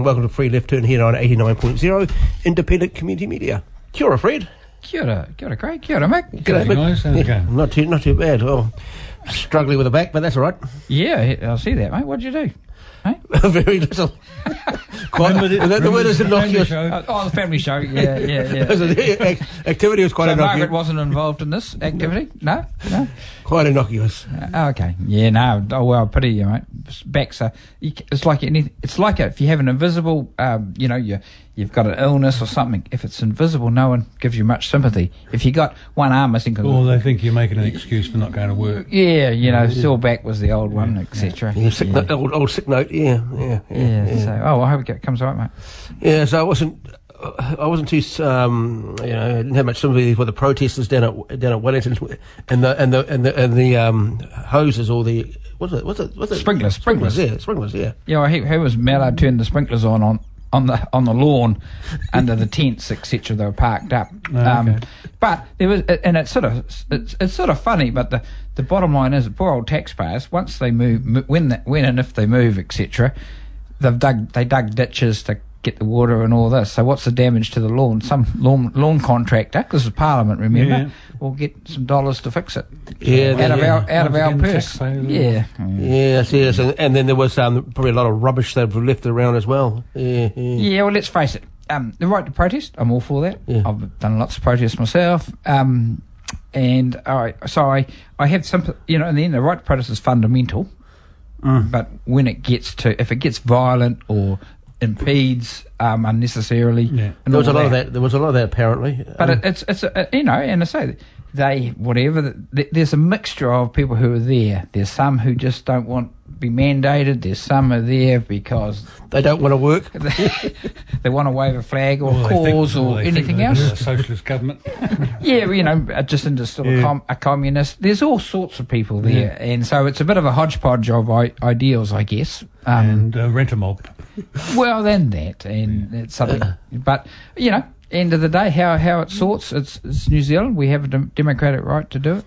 and welcome to Free Left Turn here on 89.0 Independent Community Media. Kia ora, Fred. Kia ora, kia ora, Craig. Kia ora, Mick. G'day, Mick. guys. How's Yeah, going? Not too, not too bad. Oh, struggling with the back, but that's all right. Yeah, I see that, mate. What'd you do? Hey? Very little. Quite, the- the, the remember weather's the innocuous. Uh, oh, the family show. Yeah, yeah, yeah. Activity was quite so Margaret innocuous. wasn't involved in this activity? No? No? Quite innocuous. Uh, okay. Yeah, no. Oh, well, pity you, mate. Backs are, it's like any, it's like if you have an invisible, um, you know, you, you've got an illness or something. If it's invisible, no one gives you much sympathy. If you got one arm missing, 'cause- Or they think you're making an excuse for not going to work. yeah, you know, sore back was the old one, etc. Yeah, sick Note, old, old sick note. Yeah, yeah, yeah. Yeah, so, oh, I hope it comes all right, mate. Yeah, so I wasn't. I wasn't too, um, you know, I didn't have much sympathy for the protesters down at down at Wellington, and the and the and the and the um, hoses or the what's it what's it what's it Sprinklers, sprinklers. yeah sprinklers yeah Yeah, well, he, he was Mallow turned the sprinklers on on, on the on the lawn, under the tents, etc. They were parked up. Oh, um. But there was, and it's sort of it's, it's sort of funny. But the, the bottom line is, poor old taxpayers. Once they move, when the, when and if they move, etc. They've dug they dug ditches to get the water and all this. So what's the damage to the lawn? Some lawn lawn contractor, this is Parliament, remember, Yeah. will get some dollars to fix it. Yeah, out of yeah. our out of our purse. taxpayers. Yeah. yes yes and, and then there was um, probably a lot of rubbish that were left around as well yeah yeah, Yeah, well, let's face it. Um, the right to protest, I'm all for that. Yeah. I've done lots of protests myself. Um, and I, so I, I have some, you know, in the end, the right to protest is fundamental. Mm. But when it gets to, if it gets violent or impedes um, unnecessarily, Yeah. and there was a all lot of that there was a lot of that apparently but Um, it, it's it's a, you know, and I say they whatever. th there's a mixture of people who are there. There's some who just don't want to be mandated. There's some are there because they don't want to work they, they want to wave a flag or Or they think- cause or think anything else. A socialist government. Yeah, you know, uh, just into sort of Yeah. com- a communist. There's all sorts of people there, and so it's a bit of a hodgepodge of I- ideals, I guess. Um, and uh, rent a mob. well, then that, and it's something. But you know, end of the day, how how it sorts, it's, it's New Zealand. We have a dem- democratic right to do it.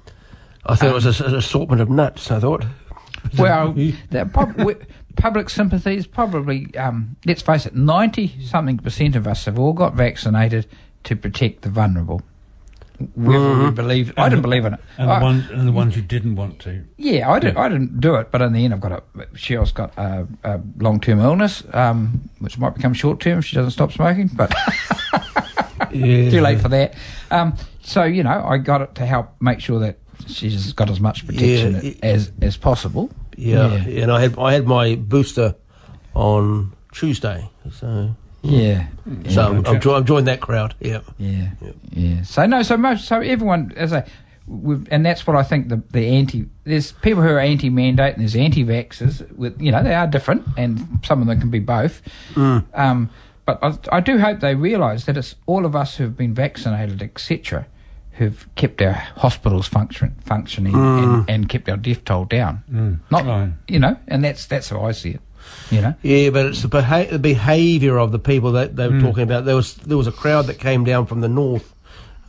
I thought it was a, an assortment of nuts I thought Well, public sympathy is probably, um, let's face it, 90 something percent of us have all got vaccinated to protect the vulnerable. Whether we believe, I didn't the- believe in it. And I- the, one, and the ones you didn't want to. yeah, I didn't, I didn't do it, but in the end, I've got a, Cheryl's got a, a long term illness, um, which might become short term if she doesn't stop smoking, but yeah too late for that. Um, so, you know, I got it to help make sure that she's got as much protection Yeah, as, as possible. Yeah, and I had I had my booster on Tuesday so Yeah. so I'm. I'm, jo- I'm joined that crowd yeah Yeah, yeah. So no, so most, so everyone, as I, we've, and that's what I think the the anti. There's people who are anti-mandate and there's anti-vaxxers. With you know they are different, and some of them can be both. Um, but I, I do hope they realise that it's all of us who've been vaccinated, etc., who've kept our hospitals function, functioning and, mm. and kept our death toll down. Mm. Not Right. you know, and that's that's how I see it. You know. Yeah, but it's the, beha- the behaviour of the people that they were mm. talking about. There was there was a crowd that came down from the north,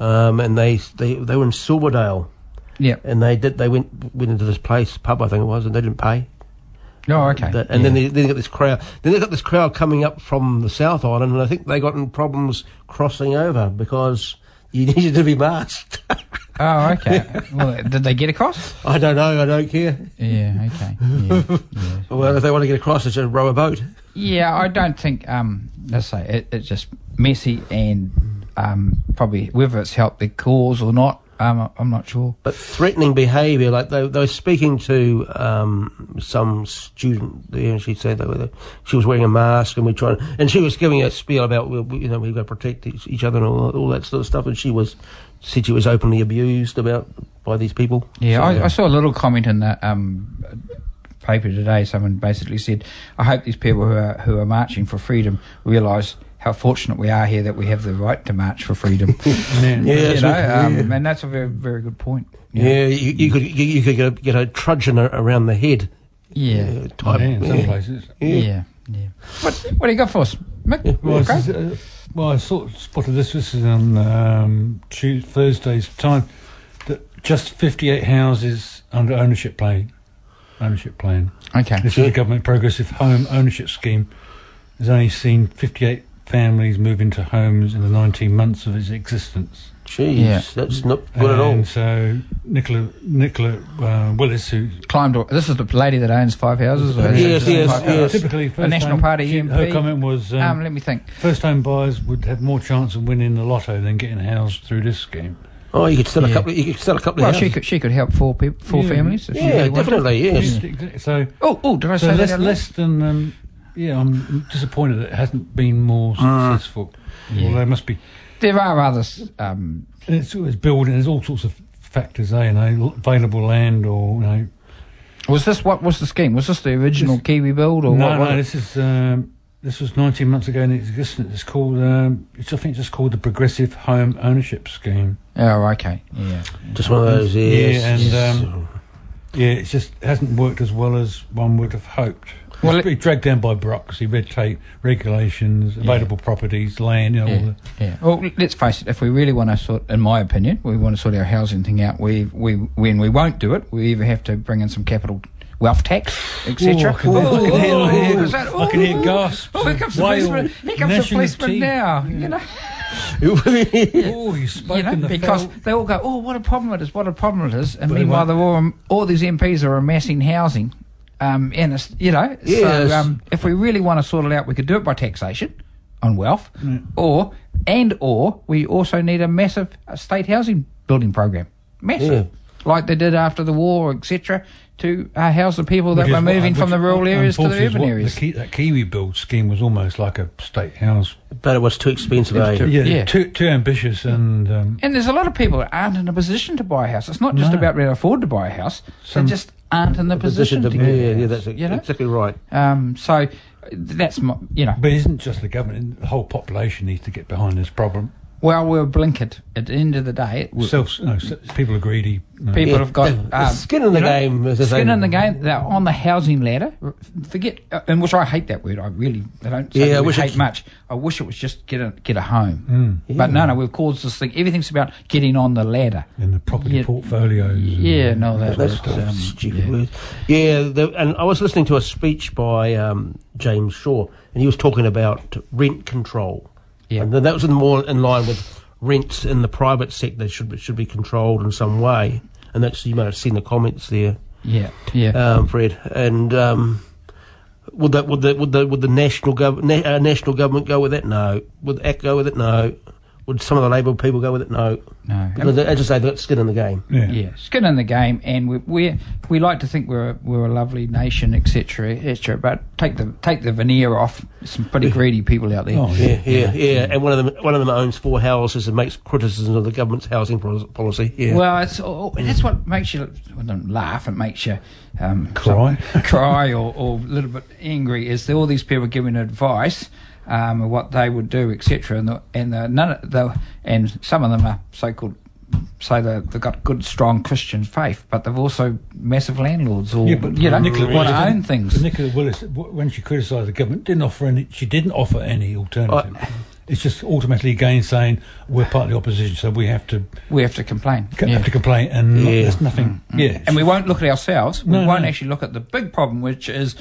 um, and they, they they were in Silverdale, Yeah. and they did they went went into this place pub I think it was, and they didn't pay. Oh, okay. That- and then they, then they got this crowd. Then they got this crowd coming up from the South Island, and I think they got in problems crossing over because you needed to be masked. Oh, okay. well, did they get across? I don't know. I don't care. Yeah, okay. Yeah, yeah. Well, if they want to get across, they should row a boat. Yeah, I don't think. Um, let's say it, it's just messy and um, probably whether it's helped the cause or not. Um, I'm not sure. But threatening behaviour, like they, they were speaking to um, some student there, and she said that were- she was wearing a mask, and we trying, and she was giving a spiel about we- you know we've got to protect each each other and all, all that sort of stuff, and she was said she was openly abused about by these people. Yeah, So, I, I saw a little comment in the um, paper today. Someone basically said, "I hope these people who are who are marching for freedom realise." How fortunate we are here that we have the right to march for freedom. Yeah. Yeah, you so- know, um, yeah. and that's a very, very good point. Yeah, you, you could you, you could get a, get a trudgeon around the head. yeah, uh, type. yeah, in some yeah. places. yeah, yeah. What, what do you got for us, Mick? Well, Okay. uh, well, I sort of spotted this. This is on um, Tuesday, Thursday's time. That just 58 houses under ownership plan. Ownership plan. Okay. This is a government progressive home ownership scheme. Has only seen 58 families move into homes in the 19 months of its existence. Jeez, Yeah. that's not good at all. And so Nicola Nicola uh, Willis, who Climbed. This is the lady that owns five houses. or- Yes, yes, Five- yes. typically first National time- Party she- MP. Her comment was um, Um, let me think. first time buyers would have more chance of winning the lotto than getting housed through this scheme. Oh, you could sell a Yeah. couple. You could sell a couple Well, of she houses. could she could help four people, four Yeah. families. If she Yeah, really wanted. definitely. Yes. Exactly. So, Oh, oh, did I so say less, that? less than um, yeah. I'm disappointed that it hasn't been more successful. Yeah. Well, there must be. There are others. Um, It's, it's building. There's all sorts of factors there. You know, available land or you know. was this what was the scheme? Was this the original Kiwi build or no, what? no. This is um, this was 19 months ago in existence. It's called. Um, it's, I think it's just called the Progressive Home Ownership Scheme. Oh, okay. Yeah. Just one of those. Yes. Yeah, and, yes. um, Yeah, it just hasn't worked as well as one would have hoped. Well, Well, it- it's dragged down by bureaucracy, red tape, regulations, available properties, land, you know, all Yeah, the, yeah. Well, let's face it. If we really want to sort, in my opinion, we want to sort our housing thing out. We, we, when we won't do it, we either have to bring in some capital wealth tax, etc. I can hear- I can hear- I can hear- is that- I can hear gasps Oh, here comes the policeman! Here comes the policeman now! You know, oh, you spoke you know, the because they all go, "Oh, what a problem it is! What a problem it is!" And But meanwhile, all all these MPs are amassing housing, um, and it's, you know, Yes. so um, if we really want to sort it out, we could do it by taxation on wealth, Mm. or and or we also need a massive uh, state housing building program, massive, like they did after the war, etc., to uh, house the people that which is were what- moving from the rural areas to the urban areas. The Ki- that Kiwi build scheme was almost like a state house. but it was too expensive. eh? Yeah, Yeah. Too, too ambitious and um, And there's a lot of people that aren't in a position to buy a house. It's not just No. about being able to afford to buy a house. Some- they just aren't in the position, to, yeah, get a yeah, house, that's you know? exactly right. Um, so uh, that's my, you know. But it isn't just the government; the whole population needs to get behind this problem. Well, we're blinkered. At the end of the day, we- Self, no, s- people are greedy. no. people Yeah, have got the- um, the skin in the you know, game, as they. Skin in the game. They're on the housing ladder. Forget, uh, and which I hate that word. I really, I don't say Yeah, I word wish it- hate much. I wish it was just get a get a home. Mm. But no, no, we've caused this thing. Everything's about getting on the ladder. in the property Yeah. portfolios. and- Yeah, no, that, That's that's um, stupid yeah. words. Yeah, the, and I was listening to a speech by um, James Shaw, and he was talking about rent control. Yeah. and that was more in line with rents in the private sector should be, should be controlled in some way. And that's you might have seen the comments there, Yeah, yeah. um, Fred. And um, would that would the would the would the national gov- na- uh, national government go with that? No. Would ACT go with it? No. Would some of the Labor people go with it? No. no. Because as I say, they've got skin in the game. Yeah. Yeah, skin in the game, and we we we like to think we're a, we're a lovely nation, etc., etc. But take the take the veneer off. Some pretty greedy people out there. Oh, Yeah, yeah, yeah. And one of them, one of them owns four houses and makes criticism of the government's housing policy. Yeah. Well, it's oh, that's what makes you well, laugh. It makes you um, Cry. cry, or, or a little bit angry. Is there all these people giving advice um, what they would do, etc. And the, and the, none of the, and some of them are so-called say they they've got good, strong Christian faith, but they've also massive landlords, or Yeah, but you know, Nicola want to own things. but Nicola Willis, when she criticised the government, didn't offer any. She didn't offer any alternative. it's just automatically again saying we're part of the opposition, so we have to We have to complain. have Yeah. to complain, and not- there's nothing. Yeah, And we won't look at ourselves. We No, won't no. actually look at the big problem, which is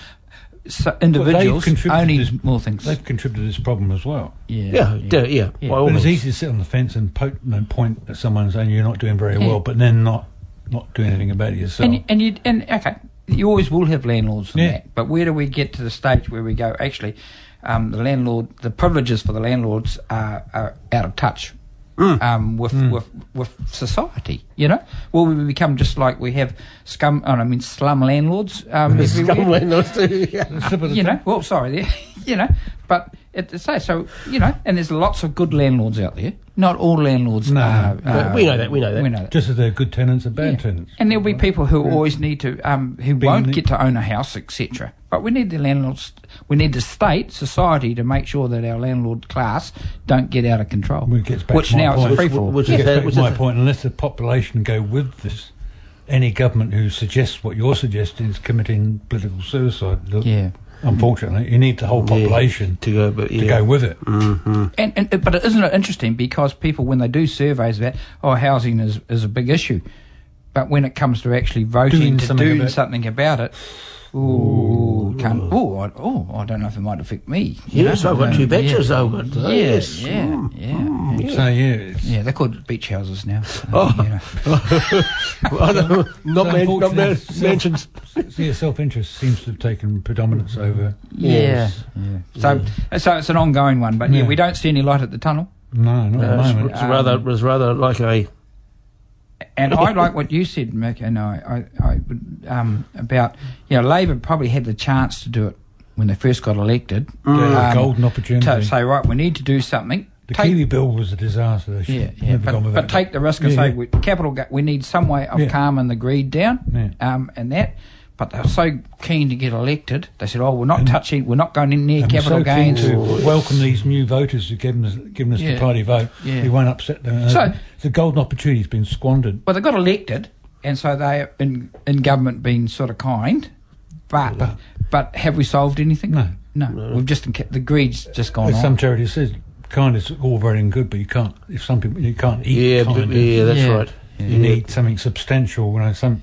so Well, they've individuals contributed only this- more things. they've contributed to this problem as well. Yeah, Yeah, yeah, yeah. Yeah. By all But it's easy to sit on the fence and po- you know, point at someone saying you're not doing very Yeah. well, but then not not doing anything about it yourself. And and you and okay, you always will have landlords and Yeah. that. But where do we get to the stage where we go? Actually, um, the landlord, the privileges for the landlords are, are out of touch. Um, with, with with society, you know, will we become just like we have scum? Oh, I mean, slum landlords um, everywhere? Scum landlords too, yeah. That's a bit of you know, well, sorry, you know, but it, so so you know, and there's lots of good landlords out there. Not all landlords. No. are, Well, we know that, we know that. We know that. just as they're good tenants and bad Yeah. tenants. And there'll be people who always need to, um, who Being won't the- get to own a house, etc. But we need the landlords, we need the state, society to make sure that our landlord class don't get out of control. Which gets back which to my now is a free for all. Which Which is- gets which my is- point. Unless the population go with this, any government who suggests what you're suggesting is committing political suicide. Look, Yeah. Unfortunately, you need the whole Yeah, population to go, but to go with it. Mm-hmm. And, and but isn't it interesting because people when they do surveys about oh housing is is a big issue, but when it comes to actually voting Doing to something do about- something about it, ooh, can't, ooh, I, oh, I don't know if it might affect me. you Yes, know? I've got two batches, yeah. I've got, uh, yeah, yes. yeah, Mm. yeah, So yeah, it's, yeah. They're called beach houses now. Oh. you know. I don't know, not, So man, not unfortunately, man, self- mentioned. yeah, self-interest seems to have taken predominance over. Yeah, yeah. So, so it's an ongoing one, but yeah. Yeah. we don't see any light at the tunnel. No, not at the moment. it's rather, Um, it was rather like a And I like what you said, Mick, and I, I, I um, about you know Labor probably had the chance to do it when they first got elected. The Um, golden opportunity. To say right, we need to do something. the Take- Kiwi build was a disaster. Yeah, yeah, but, but that. take the risk and Yeah, say yeah. we, capital. We need some way of Yeah. calming the greed down, um, and that. But they were so keen to get elected. They said, "Oh, we're not touching. We're not going in near And we're capital so keen gains." to welcome these new voters who've given us, given us Yeah. the party vote. Yeah. We won't upset them. So- Uh, the golden opportunity's been squandered. Well, they got elected, and so they in in government been sort of kind, but but have we solved anything? No. no. We've just kept the greed's just gone As on. some charity says, kind is all very and good, but you can't. If some people you can't eat yeah, kind. but, yeah, that's Yeah. right. You need something substantial. You know, some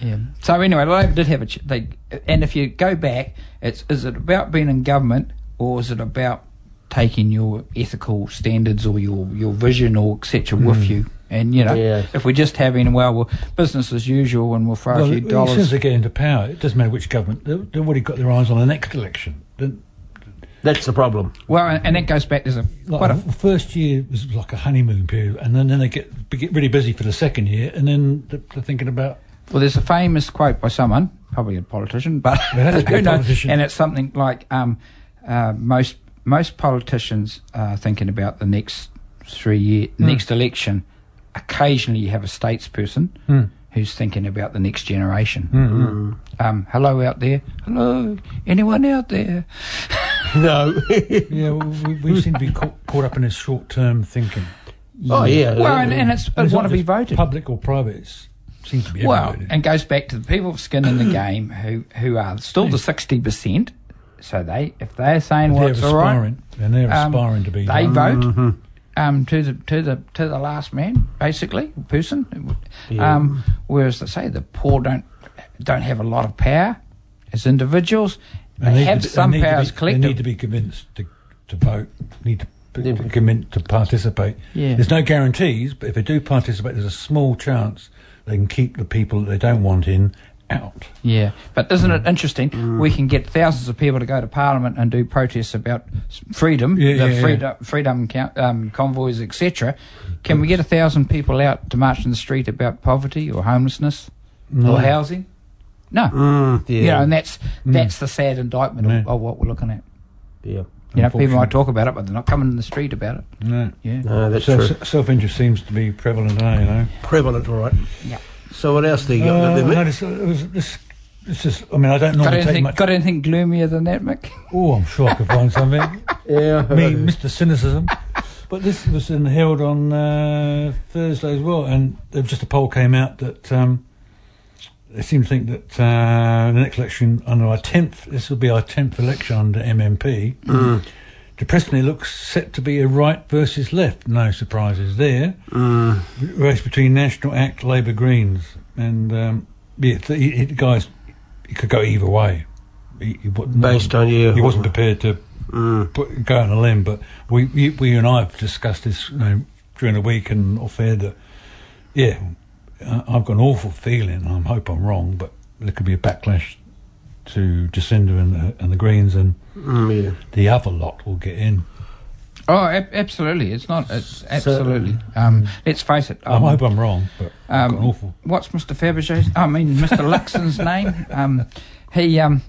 yeah. So anyway, Labor did have a ch- they, and if you go back, it's is it about being in government or is it about taking your ethical standards or your your vision or etc. with hmm. you? And you know, Yeah. if we're just having well, well, business as usual, and we'll throw well, a few dollars. as soon dollars. as they get into power, it doesn't matter which government. They- They've already got their eyes on the next election. The- That's the problem. well, and, and that goes back. There's a Like quite a the first year was like a honeymoon period, and then, then they get get really busy for the second year, and then they're, they're thinking about Well, there's a famous quote by someone, probably a politician, but Yeah, that's a good who knows? politician. and it's something like um, uh, most most politicians are thinking about the next three year Hmm. next election. Occasionally, you have a statesperson Hmm. who's thinking about the next generation. Hmm. Um, hello out there. Hello, anyone out there? No. yeah, well, we, we seem to be caught, caught up in this short term thinking. oh, yeah. Well, and, and it's, And it's want to be voted. public or private. It seems to be Well, everywhere. and goes back to the people with skin in the game who who are still the sixty percent. So they, if they're saying they're what's all right, and they're um, aspiring to be. they one. vote um, to the to the to the last man, basically person. Yeah. Um, whereas they say the poor don't don't have a lot of power as individuals. And They need have to be- some they powers be, collective. They need to be convinced to, to vote. Need to be Yeah. convinced to participate. Yeah. There's no guarantees, but if they do participate, there's a small chance they can keep the people that they don't want in out. Yeah, but isn't Mm. it interesting? We can get thousands of people to go to Parliament and do protests about freedom, Yeah, the yeah, freedom, freedom um, convoys, etc. Can we get a thousand people out to march in the street about poverty or homelessness No. or housing? No, Mm, yeah. you know, and that's that's the sad indictment Yeah. of, of what we're looking at. yeah. You know, people might talk about it, but they're not coming in the street about it. No. Yeah. No, that's So true. s- self-interest seems to be prevalent now, you know. Prevalent, all right. Yeah. So what else do you got? Uh, The- the- no, this, it was, this, this is, I mean, I don't normally take anything? much. Got anything gloomier than that, Mick? Oh, I'm sure I could find something. yeah. Me, Mr. Cynicism. But this was in held on uh, Thursday as well, and there was just a poll came out that um, they seem to think that uh, the next election under our tenth, this will be our tenth election under MMP. depressingly looks set to be a right versus left. No surprises there. Race between National Act, Labour, Greens, and um, yeah, the, he, the guys, he could go either way. He, he Based on you. he wasn't prepared to put, go on a limb, but we, we, we and I have discussed this you know, during the week and off air that, yeah, I've got an awful feeling, I hope I'm wrong, but there could be a backlash to Jacinda and the, and the Greens, and Mm, yeah. the other lot will get in. Oh, ab- absolutely. It's not. It's absolutely. Um, let's face it. I um, hope I'm wrong, but I've got an um, awful. what's Mr. Faberge's? I mean, Mr. Luxon's name. Um, he um,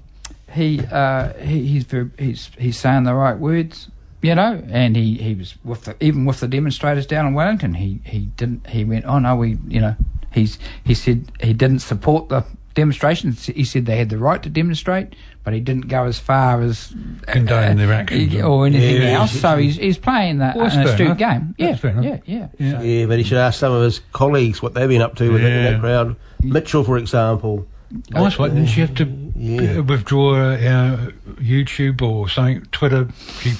he uh, he he's very, he's he's saying the right words, you know. And he, he was with the, even with the demonstrators down in Wellington. He he didn't. He went, oh no, we you know. He's he said he didn't support the demonstrations. He said they had the right to demonstrate, but he didn't go as far as Condone their actions. or anything Yeah, else. he's- So he's he's playing the, Well, that's an astute enough. game. Yeah, That's fair enough. yeah, yeah, Yeah. So- Yeah, but he should ask some of his colleagues what they've been up to within Yeah. that crowd. Mitchell, for example. Oh, that's right. Didn't she have to Yeah. uh, withdraw uh, YouTube or something? Twitter. She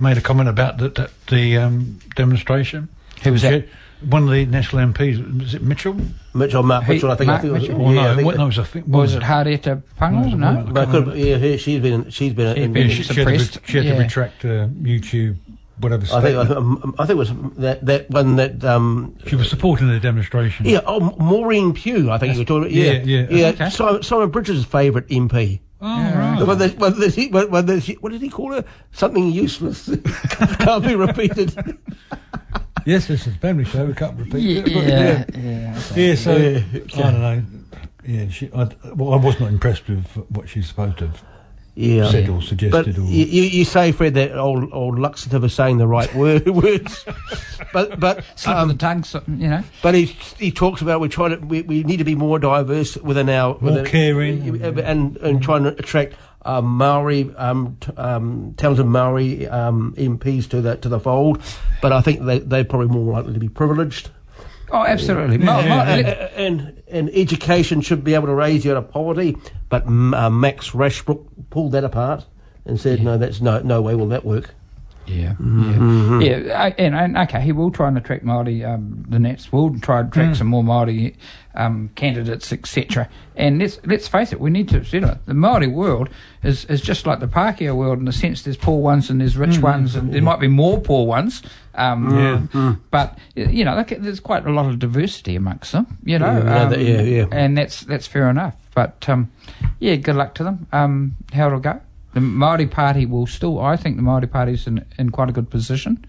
made a comment about that, that the um, demonstration. Who was that? She- One of the national MPs. Was it Mitchell? Mitchell, Mark He- Mitchell, I think. I Mark think it was, Mitchell? Or yeah, I think what, that- no, it was a thing. Was it Harete Hipango? No, No. no. but could, yeah, she's been, she's been, She's in, been- Yeah, she, she, had to, suppressed, re- she had yeah. to retract uh, YouTube, whatever. I think, I, think- I think it was that that one that um, she was supporting the demonstration. yeah, oh, Maureen Pugh, I think you were talking about. Yeah, yeah, yeah. Okay. Simon, Simon Bridges' favourite MP. Oh, Yeah, right. When the, when the, when, when the, what did he call her? Something useless. Can't be repeated. Yes, this is a family show. We can't repeat Yeah, it. but yeah, yeah. Yeah, so Yeah, I don't know. Yeah, she. I, well, I was not impressed with what she's supposed to have Yeah. said or But suggested. or, you, you you say, Fred, that old old Luxative is saying the right word, words, but but Slip of the um, tongue, you know. but he he talks about we're trying to we, we need to be more diverse within our More within, caring. and and trying to attract um, Maori um, t- um, talented Maori um, MPs to the to the fold. But I think they they're probably more likely to be privileged. Oh, absolutely. Yeah, ma- yeah, And, and and education should be able to raise you out of poverty, but mm, uh, Max Rashbrooke pulled that apart and said, "No, that's no no way will that work." Yeah, Mm-hmm. yeah, yeah. uh, And, and okay, he will try and attract Maori. Um, the Nats will try and Mm. attract some more Maori um, candidates, etc. And let's let's face it, we need to. You know, the Maori world is is just like the Pākehā world in the sense there's poor ones and there's Mm-hmm. rich ones, and there might be more poor ones. Um, Yeah. But you know, there's quite a lot of diversity amongst them. You know, Yeah, um, yeah, yeah. and that's that's fair enough. But um, yeah, good luck to them. Um, how it'll go. The Maori Party will still, I think, the Maori Party's in in quite a good position,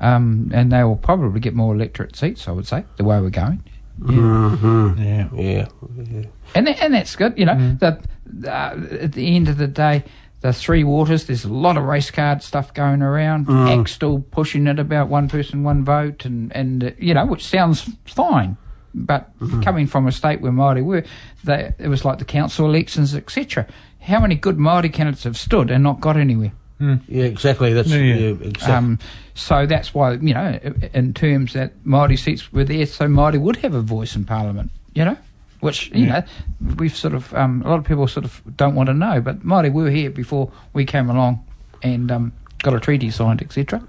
um, and they will probably get more electorate seats. I would say the way we're going, yeah. Yeah, and tha- and that's good. You know, that uh, at the end of the day. The three waters. There's a lot of race card stuff going around. ACT still pushing it about one person, one vote, and and uh, you know, which sounds fine. But coming from a state where Māori were, they, it was like the council elections, etc. How many good Māori candidates have stood and not got anywhere? Yeah, exactly. That's Yeah, yeah, yeah. exactly. Um, so that's why, you know, in terms that Māori seats were there, so Māori would have a voice in Parliament, you know, which, you Yeah. know, we've sort of, um, a lot of people sort of don't want to know, but Māori were here before we came along and um, got a treaty signed, etc.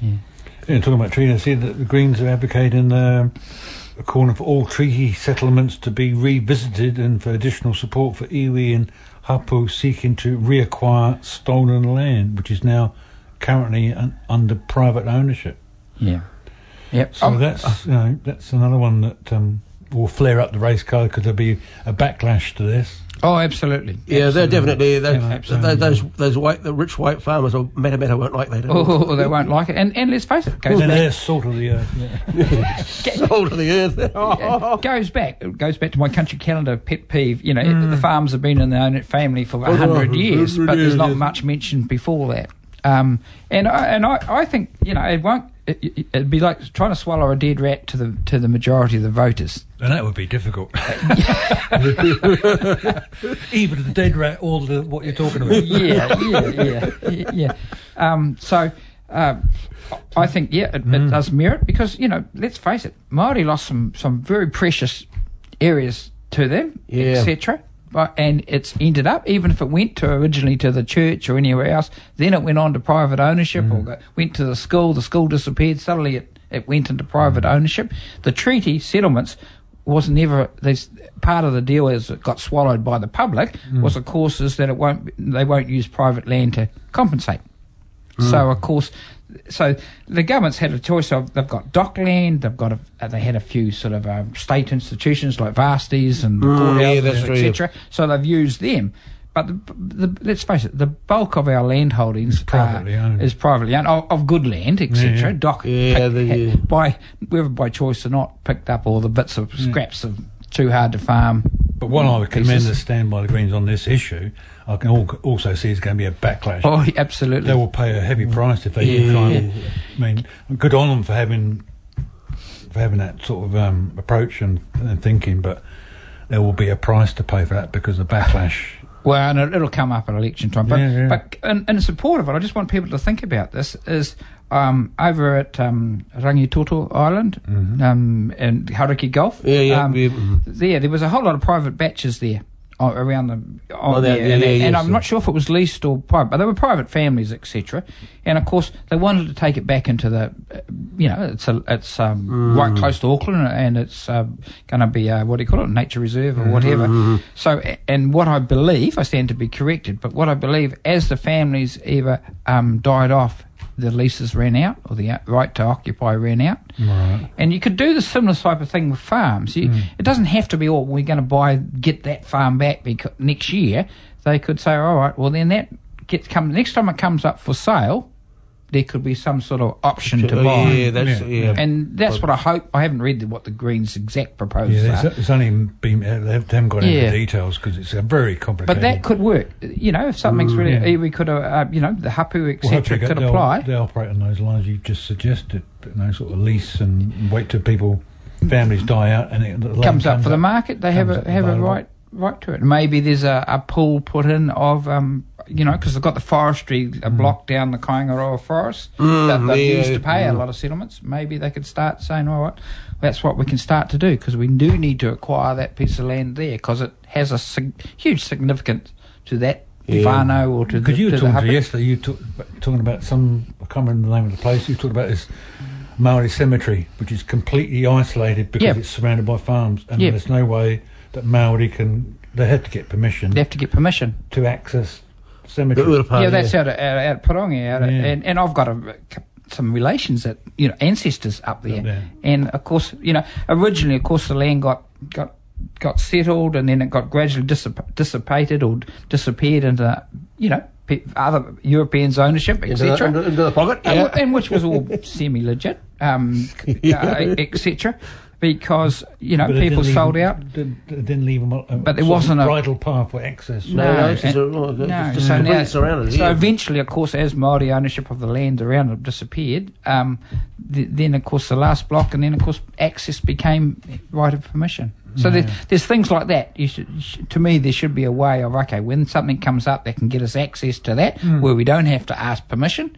Yeah, talking about treaty, I see that the Greens are advocating uh, calling for all treaty settlements to be revisited and for additional support for iwi and hapu seeking to reacquire stolen land, which is now currently un- under private ownership. Yeah. Yep. So Um, that's you know, that's another one that um, will flare up the race car because there'll be a backlash to this. oh, absolutely. yeah, they're definitely they, Yeah, those, those those white the rich white farmers or meta meta won't like that. at. Oh, they won't like it. And, and let's face it, it goes And back. they're salt of the earth. Yeah. Soul to the earth. it goes back. It goes back to my country calendar pet peeve. You know, the farms have been in their own family for a hundred years, but there's not much mentioned before that. Um, and I, and I, I think you know it won't. It, it- it'd be like trying to swallow a dead rat to the to the majority of the voters. And that would be difficult. Even the dead rat, all the what you're talking about. yeah, yeah, yeah, yeah, yeah. Um, so. Um, I think yeah, it, it does merit because you know, let's face it, Maori lost some some very precious areas to them, Yeah. etc. but, and it's ended up, even if it went to originally to the church or anywhere else, then it went on to private ownership or mm. go, went to the school, the school disappeared, suddenly it, it went into private mm. ownership. The treaty settlements was never this part of the deal as it got swallowed by the public mm. was of course is that it won't they won't use private land to compensate. So of course, so the government's had a choice of they've got DOC land, they've got a, they had a few sort of um, state institutions like Vasties and Mm, yeah, courthouses, that's true. etc. So they've used them. But the, the, let's face it, the bulk of our land holdings Is privately are- owned. is privately owned of, of good land, etc. Yeah, yeah. Doc Yeah, the- yeah. by whether by choice or not, picked up all the bits of scraps of too hard to farm. But while I would commend the stand by the Greens on this issue, I can also see there's going to be a backlash. Oh, absolutely. They will pay a heavy price if they Yeah. try and. I mean, good on them for having for having that sort of um, approach and, and thinking, but there will be a price to pay for that because of backlash. Well, and it- it'll come up at election time. But, Yeah, yeah. but in, in support of it, I just want people to think about this is um, over at um, Rangitoto Island Mm-hmm. um, and Hauraki Gulf. Yeah, yeah, um, yeah, mhm. There, there was a whole lot of private batches there. uh, Around the, on Oh, there, yeah, and, yeah, and I'm not sure if it was leased or private, but they were private families, etc. And of course, they wanted to take it back into the, uh, you know, it's a, it's um, Mm. right close to Auckland, and it's uh, going to be uh, what do you call it, nature reserve or whatever. Mm-hmm. So, and what I believe, I stand to be corrected, but what I believe, as the families either um, died off, the leases ran out, or the right to occupy ran out. Right. And you could do the similar type of thing with farms. You, mm. It doesn't have to be, oh, we're going to buy, get that farm back because next year. They could say, all right, well, then that gets come next time it comes up for sale, there could be some sort of option to buy. yeah, that's Yeah, yeah. And that's what I hope. I haven't read the, what the Greens' exact proposals Yeah, are. it's, it's only been uh, they haven't got into Yeah. the details because it's a very complicated. But that could work. You know, if something's really, yeah. we could, uh, uh, you know, the hapu, Well, etc., hopefully could they'll- apply. They operate on those lines you've just suggested, you know, sort of lease and wait till people, families die out, and it the land comes up for the market, they have a up have a right right to it. Maybe there's a, a pool put in of um, you know, because they've got the forestry a block down the Kaingaroa forest that they've yeah, used to pay a mm. lot of settlements. Maybe they could start saying, all right, that's what we can start to do because we do need to acquire that piece of land there because it has a sig- huge significance to that Yeah. whānau or to the, Because you were to talking to yesterday, you talk, talking about some, I can't remember the name of the place, you talked about this Maori cemetery, which is completely isolated because Yeah. it's surrounded by farms, and Yeah. there's no way that Maori can, they had to get permission They have to get permission. to access The cemetery. Ulapa, yeah, that's out at, out, out at Parongi, out at, Yeah. and, and I've got a, some relations that you know ancestors up there, Up there. and of course you know originally of course the land got got got settled and then it got gradually dissip- dissipated or disappeared into you know other Europeans' ownership, into, etc. into, into the pocket. Yeah. w- and which was all semi legit, um, uh, etc. Because you know But people didn't leave sold them- out. Didn't, it didn't leave them a, a But there wasn't a- bridle path for access. No, No, no, it's and- a, oh, No, just so, now, surrounded. so yeah. eventually, of course, as Maori ownership of the land around it disappeared, um, th- then of course the last block, and then of course access became right of permission. So there, there's things like that. You should, to me, there should be a way of okay, when something comes up that can get us access to that, where we don't have to ask permission.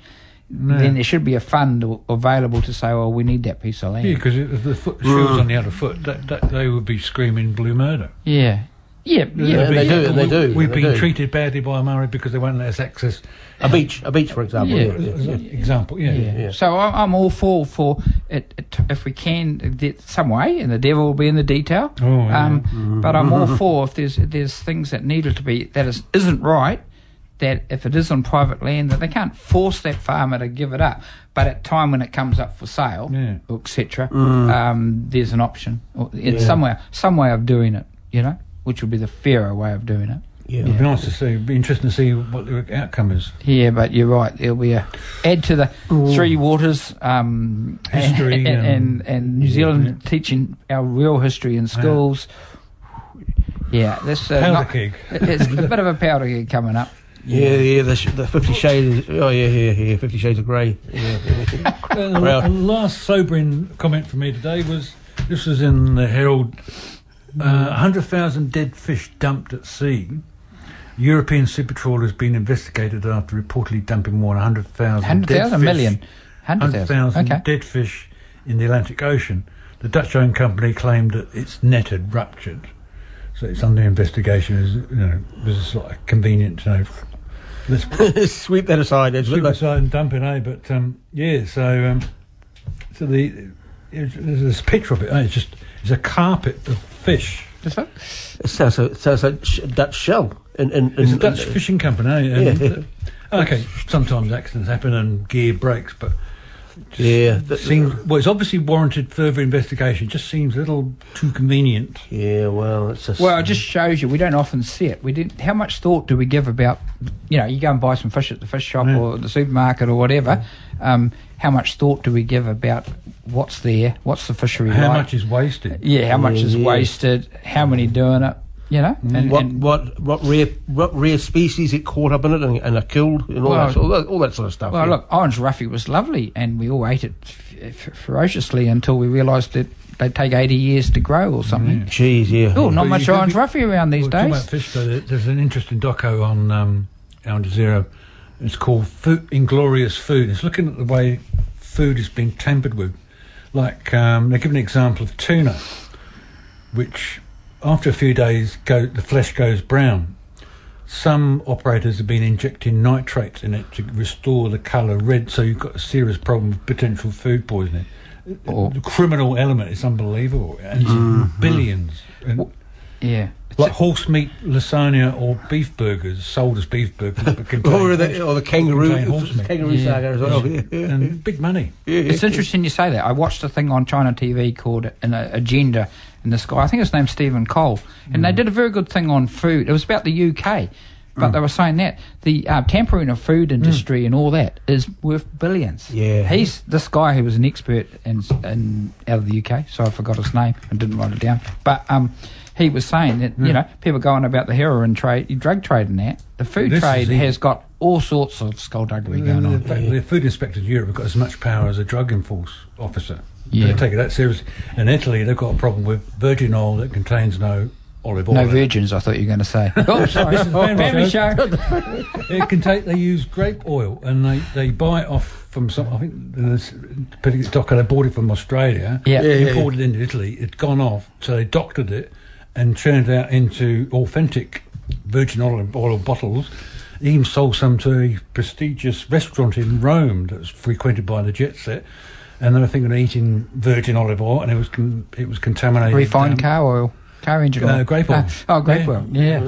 Then there should be a fund available to say, "Well, we need that piece of land." Yeah, because the foot, the shoes on the other foot, that, that, they would be screaming blue murder. yeah, yeah, yeah. and they do, and they We- do, We've they been do. treated badly by Maori because they won't let us access. a beach, a beach, for example. Yeah. yeah, As yeah. an example, yeah. Yeah. Yeah. So I'm, I'm all for for it, it if we can th- some way, and the devil will be in the detail. Oh, yeah. um, but I'm all for if there's there's things that needed to be that is isn't right. That if it is on private land, that they can't force that farmer to give it up. But at time when it comes up for sale, Yeah. etc., um, there's an option. Or It's somewhere some way of doing it. You know, which would be the fairer way of doing it. Yeah. It'd be nice to see. It'd be interesting to see what the outcome is. Yeah, but you're right. There'll be a add to the three waters um, History and, and, and- and, and New Zealand teaching our real history in schools. Yeah, this uh, Powder not- keg. It's a bit of a powder keg coming up. Yeah, yeah, the, the Fifty Shades. Oh yeah, yeah, yeah, Fifty Shades of Grey. Yeah, yeah. And the, Proud. the last sobering comment from me today was this was in the Herald. Uh, 100,000 dead fish dumped at sea. European super trawler has been investigated after reportedly dumping more than 100,000 Hundred dead thousand fish- million. Hundred thousand. 100,000 Okay. dead fish in the Atlantic Ocean. The Dutch owned company claimed that its net had ruptured. So it's under investigation. As you know, this is sort of convenient. to know, let's Sweep that aside. It's sweep aside and dump it, eh? But um, yeah, so um, so the there's this picture of it. eh, It's just it's a carpet of fish. Is it? It sounds like, it sounds like sh- Dutch shell. In, in, in, It's a Dutch in- fishing company. eh, And, Yeah. Okay, sometimes accidents happen and gear breaks, but Yeah. it th- seems well. It's obviously warranted further investigation. It just seems a little too convenient. Yeah, well, it's just. Well, it just shows you we don't often see it. We didn't. How much thought do we give about? You know, you go and buy some fish at the fish shop Yeah. or the supermarket or whatever. Um, how much thought do we give about what's there? What's the fishery How like? much is wasted? yeah, how much is Yeah. wasted? How many doing it? You know, and, what and what what rare what rare species get caught up in it and, and are killed and all, Well- that, all, that, all that sort of stuff. well, yeah. look, orange roughy was lovely, and we all ate it f- f- ferociously until we realised that they take eighty years to grow or something. Jeez, yeah. Oh, not Well, much orange be- roughy around these Well, days. about fish, though, there's an interesting doco on um, Al Jazeera. It's called food, Inglorious Food. It's looking at the way food is being tampered with. Like, um, they give an example of tuna, which after a few days, go, the flesh goes brown. Some operators have been injecting nitrates in it to restore the colour red, so you've got a serious problem with potential food poisoning. Or- the criminal element is unbelievable, and it's mm-hmm. billions. And Yeah, like horse meat lasagna or beef burgers sold as beef burgers, contain or the, or the kangaroo, contain horse meat. kangaroo Yeah. saga as well. Yeah, yeah. and big money. It's interesting you say that. I watched a thing on China TV called an Agenda, and this guy, I think his name's Stephen Cole, and they did a very good thing on food. It was about the UK, but they were saying that the uh, tampering of food industry and all that is worth billions. Yeah. he's this guy who was an expert in, in out of the UK. So I forgot his name and didn't write it down, but um. He was saying that you know people going about the heroin trade, drug trade, and that the food This trade has got all sorts of skullduggery going In on. fact, the food inspectors in Europe have got as much power as a drug enforce officer. Yeah. They take it that seriously. In Italy, they've got a problem with virgin oil that contains no olive oil. No in virgins, I thought you were going to say. Oh, sorry. This is family Family show. show. It can take. They use grape oil and they, they buy it off from some. I think in this particular docker they bought it from Australia. Yeah. Yeah, yeah, imported into Italy. It'd gone off, so they doctored it and turned it out into authentic virgin olive oil bottles. They even sold some to a prestigious restaurant in Rome that was frequented by the jet set. And then they were thinking of eating virgin olive oil, and it was con- it was contaminated. Refined um, car oil. Car engine Uh, oil. grape oil. Ah, oh, grape Yeah. oil. Yeah.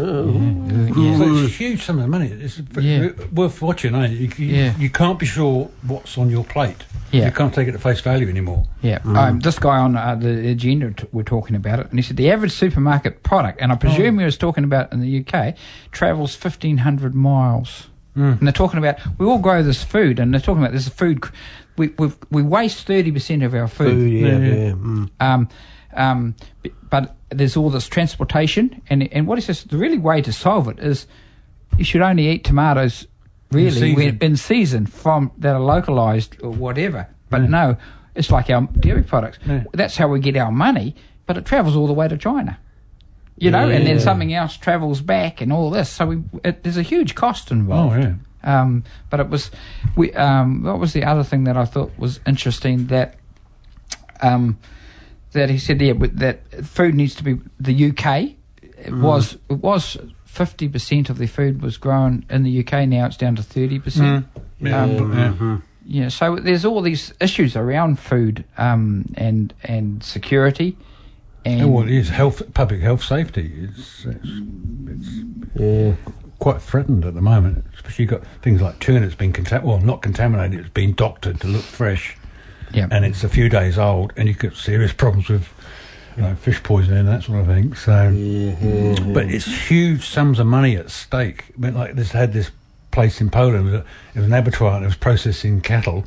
So it's a huge sum of money. It's Yeah. worth watching. Eh? You, you, Yeah. you can't be sure what's on your plate. Yeah. You can't take it at face value anymore. Yeah. Um, this guy on uh, the agenda t- we're talking about it, and he said the average supermarket product, and I presume he was talking about in the UK, travels fifteen hundred miles. And they're talking about we all grow this food, and they're talking about this food. c- We we we waste thirty percent of our Food, yeah, Yeah, yeah. yeah. mm. Um, um, but there's all this transportation, and and what he says the really way to solve it is you should only eat tomatoes really season. when, in season from that are localized or whatever. But Yeah. no, it's like our dairy products. Yeah. That's how we get our money, but it travels all the way to China. You know, and then Yeah. something else travels back and all this. So we, it, there's a huge cost involved. Oh yeah. Um, but it was, we. Um, what was the other thing that I thought was interesting that, um, that he said yeah, that food needs to be the UK. It was it was fifty percent of the food was grown in the UK. Now it's down to thirty percent. Yeah. Um, yeah. Yeah, so there's all these issues around food um, and and security. Oh, and And what is health, public health safety? It's, it's, it's Yeah. quite threatened at the moment. Especially you've got things like tuna that's been contaminated. Well, not contaminated. It's been doctored to look fresh, yeah, and it's a few days old, and you get serious problems with. You know, fish poisoning and that sort of thing. So, Yeah. But it's huge sums of money at stake. I mean, like this had this place in Poland. It it was an abattoir and it was processing cattle.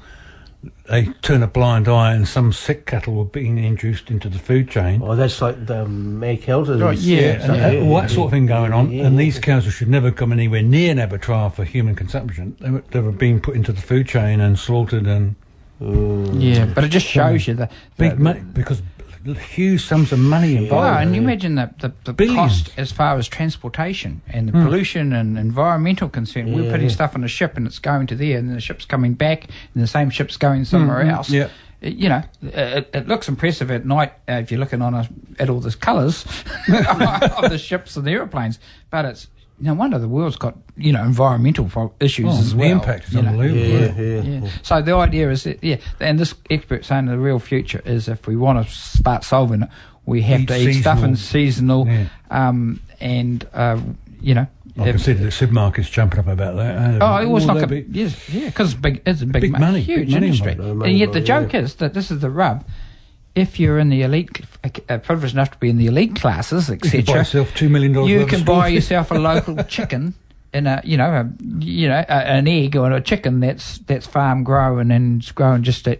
They turn a blind eye, and some sick cattle were being introduced into the food chain. Oh, that's like the May Kelters. Right, yeah, and, yeah, uh, all that sort of thing going on. Yeah, and yeah. these cows should never come anywhere near an abattoir for human consumption. They were, they were being put into the food chain and slaughtered and yeah. But it just shows you that... big the- money because huge sums of money involved. Wow, and you imagine the, the, the Billions. cost as far as transportation and the hmm. pollution and environmental concern. We're putting stuff on a ship and it's going to there, and the ship's coming back, and the same ship's going hmm, somewhere hmm. else. Yeah. you know, it, it looks impressive at night uh, if you're looking on a, at all the colours of the ships and the aeroplanes. But it's no wonder the world's got you know environmental issues Oh, as the well. impact is unbelievable. Yeah, yeah. Yeah. So the idea is that yeah, and this expert saying the real future is if we want to start solving it, we have Eat to eat stuff in seasonal, Yeah. um, and uh, you know. I can if- see the supermarkets jumping up about that. eh? Oh, it was there be- yes, yeah, because it's big, it's a big, Big money, huge money industry. Money and yet the joke yeah. is that this is the rub. If you're in the elite, uh, uh, privileged enough to be in the elite classes, etc., You could buy yourself two million dollars. you can buy yourself a local chicken in a you know a, you know a, an egg or a chicken that's that's farm grown and it's grown just at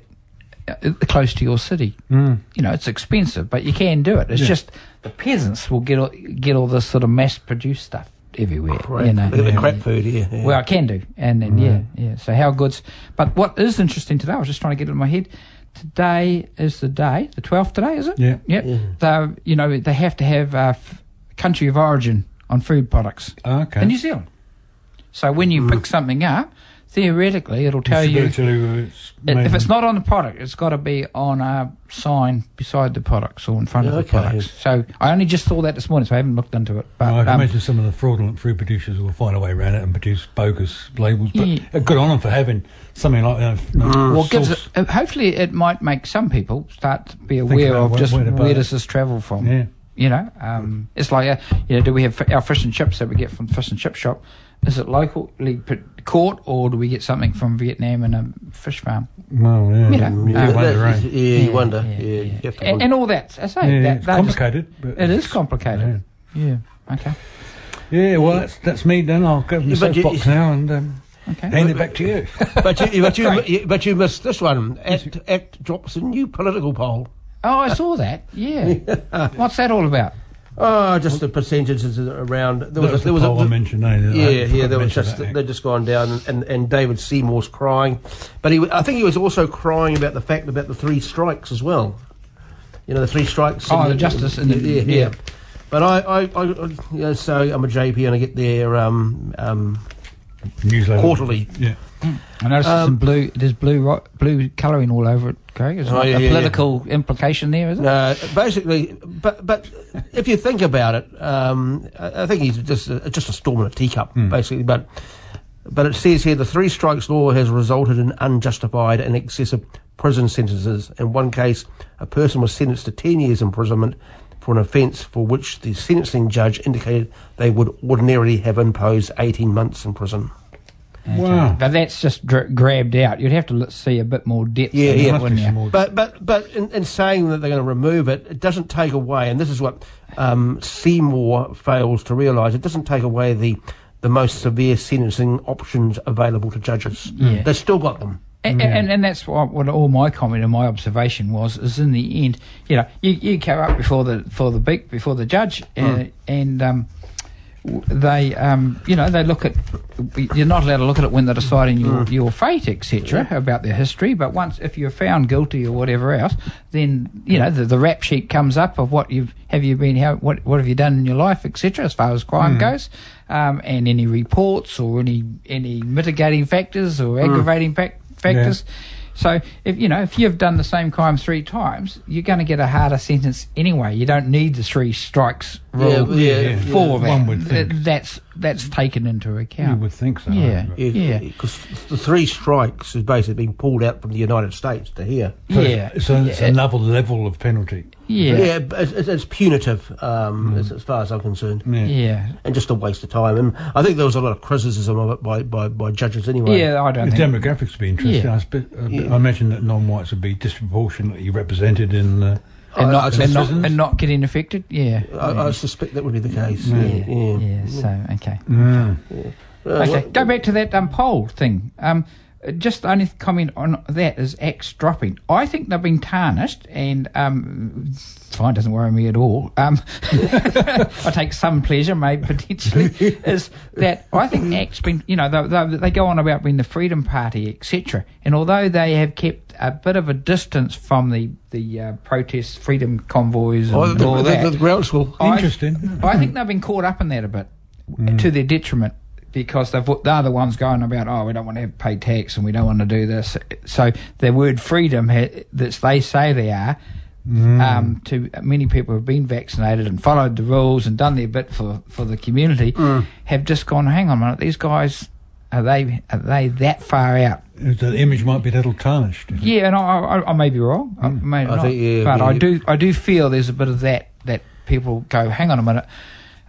uh, close to your city. Mm. You know it's expensive, but you can do it. It's Yeah. just the peasants will get all, get all this sort of mass produced stuff everywhere. Crap, you know, the, Yeah. crap food, yeah. yeah. well, I can do, and then yeah, yeah. So how good's? But what is interesting today? I was just trying to get it in my head. Today is the day, the twelfth. Today is it? Yeah. Yep. Yeah. They, you know, they have to have uh, f- country of origin on food products Okay. in New Zealand. So when you pick something up, theoretically, it'll tell Should you. able to tell you it's If it's not on the product, it's got to be on a sign beside the products or in front of the Okay. products. So I only just saw that this morning, so I haven't looked into it. But I can um, imagine some of the fraudulent fruit producers will find a way around it and produce bogus labels. But Yeah. uh, good on them for having something like that. you know, Well, gives it, uh, hopefully it might make some people start to be aware of where- just where where, does this travel from. Yeah. You know, um, it's like, uh, you know, do we have f- our fish and chips that we get from fish and chip shop? Is it locally p- caught or do we get something from Vietnam in a fish farm? Well, yeah. You know, you uh, wonder, That- eh? yeah, you wonder. yeah, Yeah, yeah. you have to And, and all that, I say, Yeah, that, it's that just- complicated. but it is complicated. Yeah. Okay. Yeah, well, that's that's me done. I'll go in the But you- soapbox now and um, Okay. hand it back to you. but you, but you, you, but you missed this one. Act, Act drops a new political poll. Oh, I saw that. Yeah. What's that all about? Oh, just the percentages around. There was, was a, there the was a, poll I mentioned. eh? I yeah, yeah. There was just they've just gone down, and, and David Seymour's crying, but he, I think he was also crying about the fact about the three strikes as well. You know, the three strikes. Oh, in the justice in the- yeah, yeah. yeah. But I, I, I, I you know, so I'm a JP and I get their um, um, Newsletter. quarterly. Yeah. I noticed Um, some blue. There's blue ro- blue colouring all over it, Craig. Is Oh, yeah, a yeah, political implication there, is it? No, basically, but but if you think about it, um, I, think he's just a, just a storm in a teacup, basically. But but it says here the three strikes law has resulted in unjustified and excessive prison sentences. In one case, a person was sentenced to ten years imprisonment for an offence for which the sentencing judge indicated they would ordinarily have imposed eighteen months in prison. Wow. But that's just dr- grabbed out. You'd have to look, see a bit more depth. Yeah, in yeah. it, wouldn't you? more- But but but in, in saying that they're going to remove it, it doesn't take away, and this is what um, Seymour fails to realise. It doesn't take away the the most severe sentencing options available to judges. Yeah. They've still got them. And, and, and that's what, what all my comment and my observation was is in the end, you know, you, you come up before the for the big before the judge, uh, and um, w- they, um, you know, they look at. You're not allowed to look at it when they're deciding your your fate, etc., about their history. But once if you're found guilty or whatever else, then you know the, the rap sheet comes up of what you've have you been how what what have you done in your life, etc., as far as crime goes, um, and any reports or any any mitigating factors or aggravating fac- factors. So if you know if you've done the same crime three times, you're going to get a harder sentence anyway. You don't need the three strikes rule yeah, yeah. for that. One would think. That's that's taken into account. You would think so. Yeah. but- Yeah. Because the three strikes has basically been pulled out from the United States to here. So yeah, it's, a, it's yeah. another level of penalty. yeah, Yeah, it's, it's- it's punitive um, as, as far as I'm concerned. Yeah. yeah, And just a waste of time. And I think there was a lot of criticism of it by, by, by judges anyway. yeah. I don't The think. demographics would be interesting. Yeah. I, spe- uh, I imagine that non-whites would be disproportionately represented in. Uh, and not, and, not, and not getting affected. Yeah. I, I suspect that would be the case. yeah. Yeah. yeah. yeah, So okay. mm. Okay, well- go back to that um, poll thing. Um, just the only comment on that is ACT dropping. I think they've been tarnished, and um, fine doesn't worry me at all. Um, I take some pleasure, maybe potentially, is that I think ACT been, you know, they, they, they go on about being the Freedom Party, etc. And although they have kept a bit of a distance from the the uh, protest, freedom convoys, and Oh, the, all the, that, the, the groundswell. I- Interesting. I think they've been caught up in that a bit to their detriment. Because they've, they're the ones going about, oh, we don't want to pay tax and we don't want to do this. So the word freedom ha- that they say they are, hmm. um, to many people who have been vaccinated and followed the rules and done their bit for, for the community, hmm. have just gone, hang on a minute, these guys, are they are they that far out? The image might be a little tarnished. Yeah, and I, I, I may be wrong. I hmm. may I not. think, yeah, but yeah, I do I do feel there's a bit of that that people go, hang on a minute.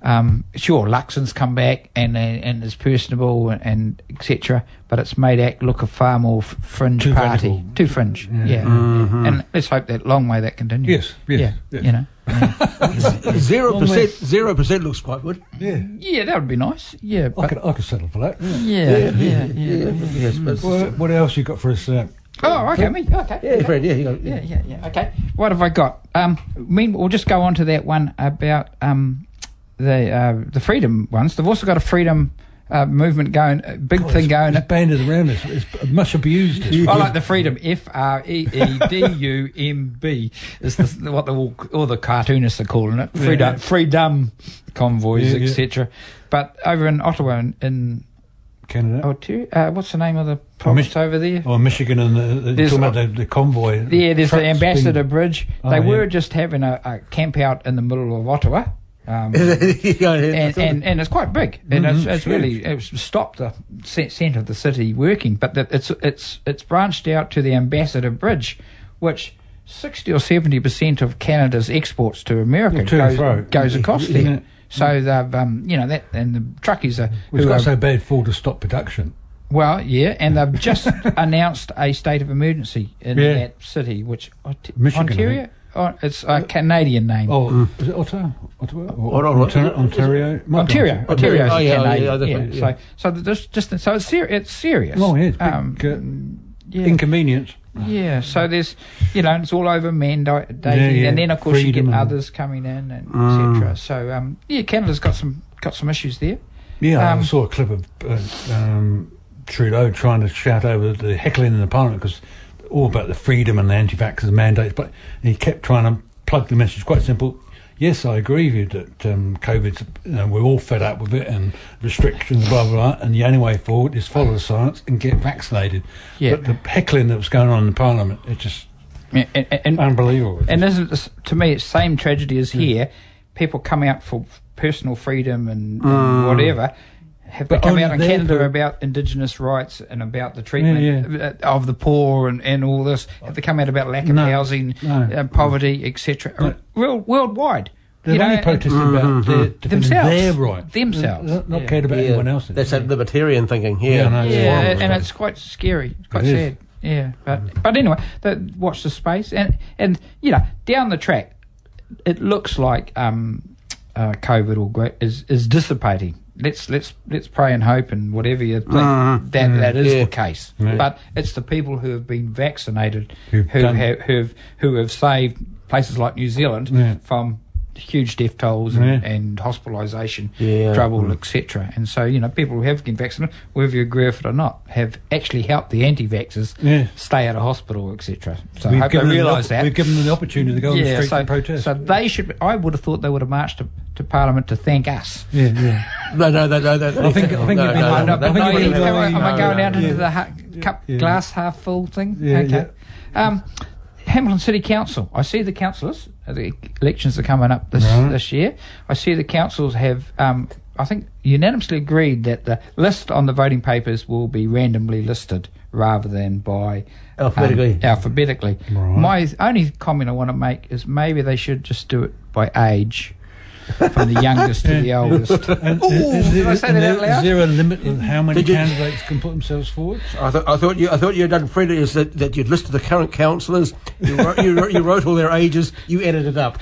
Um, sure, Luxon's come back and and, and is personable and, and etc. But it's made ACT look a far more f- fringe Too party, radical. too fringe. Yeah, Mm-hmm. and let's hope that long way that continues. Yes, yes, yeah, yes. you know, zero percent. Zero percent looks quite good. Yeah, yeah, that would be nice. Yeah, I could, I could settle for that. Yeah. yeah, yeah, yeah. Yes, but What, what else you got for us? Uh, Oh, okay, me. Okay, yeah, Fred. Yeah, you go. yeah, yeah, yeah. Okay. What have I got? Um, mean, we'll just go on to that one about um, the uh, the freedom ones. They've also got a freedom uh, movement going, a big God, thing going. It's banded around us. It's much abused. This I like the freedom. F R E E D U M B is the, what the, all, all the cartoonists are calling it. Freedom, Yeah. freedom convoys, Yeah, yeah. etc. But over in Ottawa, in, in Canada. Ontario, uh, what's the name of the province over there? Or Michigan and the, the, talking about the, the convoy. Yeah, there's the Ambassador Bridge. Oh, they yeah. were just having a, a camp out in the middle of Ottawa. Um, and, and, and it's quite big, and it's, Mhm, it's huge. really it's stopped the centre of the city working. But the, it's it's it's branched out to the Ambassador Bridge, which sixty or seventy percent of Canada's exports to America goes, fro. goes across there. So they've um, you know that and the truckies are, It's who got are so bad for to stop production. well, yeah, and they've just announced a state of emergency in Yeah. that city, which Ont- Michigan, I Ontario. Oh, it's a Canadian name. Oh, is it Ottawa? Ottawa? Or Ottawa. Ontario? Ontario? Ontario, Ontario. Ontario, Oh, yeah, oh, Canadian. yeah, yeah, yeah. So, so there's just so it's ser- it's serious. Oh, yeah, it's big, Um, uh, yeah, Inconvenience. yeah. So there's, you know, it's all over mandating, Yeah, yeah, and then of course you get others coming in and Mm. etc. So um, yeah, Canada's got some got some issues there. Yeah, Um, I saw a clip of uh, um, Trudeau trying to shout over the heckling in the parliament because all about the freedom and the anti-vaxxers mandates, but he kept trying to plug the message. Quite simple. Yes, I agree with you that um, COVID's, you know, we're all fed up with it and restrictions, blah, blah, blah, and the only way forward is follow the science and get vaccinated. Yeah. But the heckling that was going on in Parliament, it's just And, and, and, unbelievable. and isn't this, to me it's same tragedy Hmm. as here? People come out for personal freedom and, and whatever. Have they But come out in Canada for- about Indigenous rights and about the treatment Yeah, uh, of the poor and, and all this? Have they come out about lack of No, housing, no. uh, poverty, etc. Real worldwide. They've you know, only and- protested about their, defending Themselves. their right. Themselves. Not, not Yeah. cared about Yeah, anyone else. That's that libertarian thinking. Yeah, Yeah, I know. yeah, It's horrible and stuff. it's quite scary. It's quite It is. sad. Yeah, but but anyway, the, watch the space and and you know down the track, it looks like um, uh, COVID or great is is dissipating. Let's let's let's pray and hope and whatever you think ah, ah, that that is Yeah. the case. Yeah. But it's the people who have been vaccinated Who've who done- have who have saved places like New Zealand Yeah. from huge death tolls and, and hospitalisation, trouble, mm. etc. And so, you know, people who have been vaccinated, whether you agree with it or not, have actually helped the anti-vaxxers stay out of hospital, etc. So I We've hope they the realise that. we've given them the opportunity to go on the yeah, streets so, and protest. so they should. I would have thought they would have marched to, to Parliament to thank us. yeah, yeah. No, no, no, no, no. I think- I think no, it'd be no, like- I know, no, but no, no, no, you- no, am I- no, am I going out no. into the ha- cup Yeah. glass half full thing? Yeah, okay. Um, Hamilton City Council. I see the councillors. uh, The elections are coming up this Right. this year. I see the councils have. Um, I think unanimously agreed that the list on the voting papers will be randomly listed rather than by um, Alphabetically. alphabetically. Right. My only comment I want to make is maybe they should just do it by age, from the youngest to the oldest. And Ooh, is, did I is- say and that there- out loud? is there a limit of how many Did you- candidates can put themselves forward? I, th- I thought you. I thought you had done, Fred, is that, that you'd listed the current councillors. You wrote, you, wrote, you wrote all their ages. You added it up.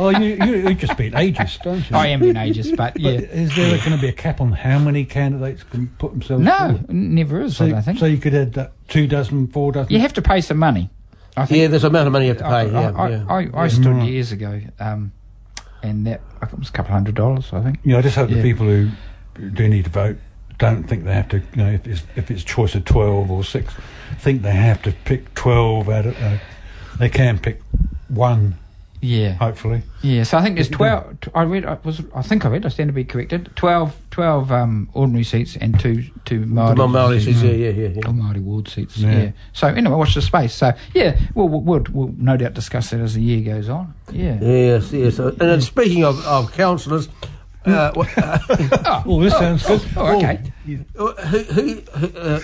Oh, you, you, you're just being ageist, don't you? I am being ageist, but But yeah. is there going to be a cap on how many candidates can put themselves No, forward? never is, So, I think. so you could add that two dozen, four dozen. You have to pay some money. I think Yeah, there's an amount of money you have to pay. I, Yeah, I, yeah. I, I stood Mm. years ago, um, and that I think it was a couple hundred dollars. I think. Yeah, I just hope Yeah. the people who do need to vote don't think they have to. You know, if it's if it's choice of twelve or six, think they have to pick twelve out of. Uh, they can pick one Yeah. hopefully. Yeah, so I think there's 12. t- I read, I, was, I think I read, I stand to be corrected. 12, 12 um, ordinary seats and two, two Māori, Mum Maori seats. says, yeah, yeah, yeah. Or Māori ward seats, Yeah. yeah. So anyway, watch the space. So yeah, we'll, we'll, we'll, we'll no doubt discuss that as the year goes on. Yeah. Yes, yes. And then speaking of, of councillors, uh, wh- uh, Oh, this sounds good. Oh, okay. who, who, who, uh,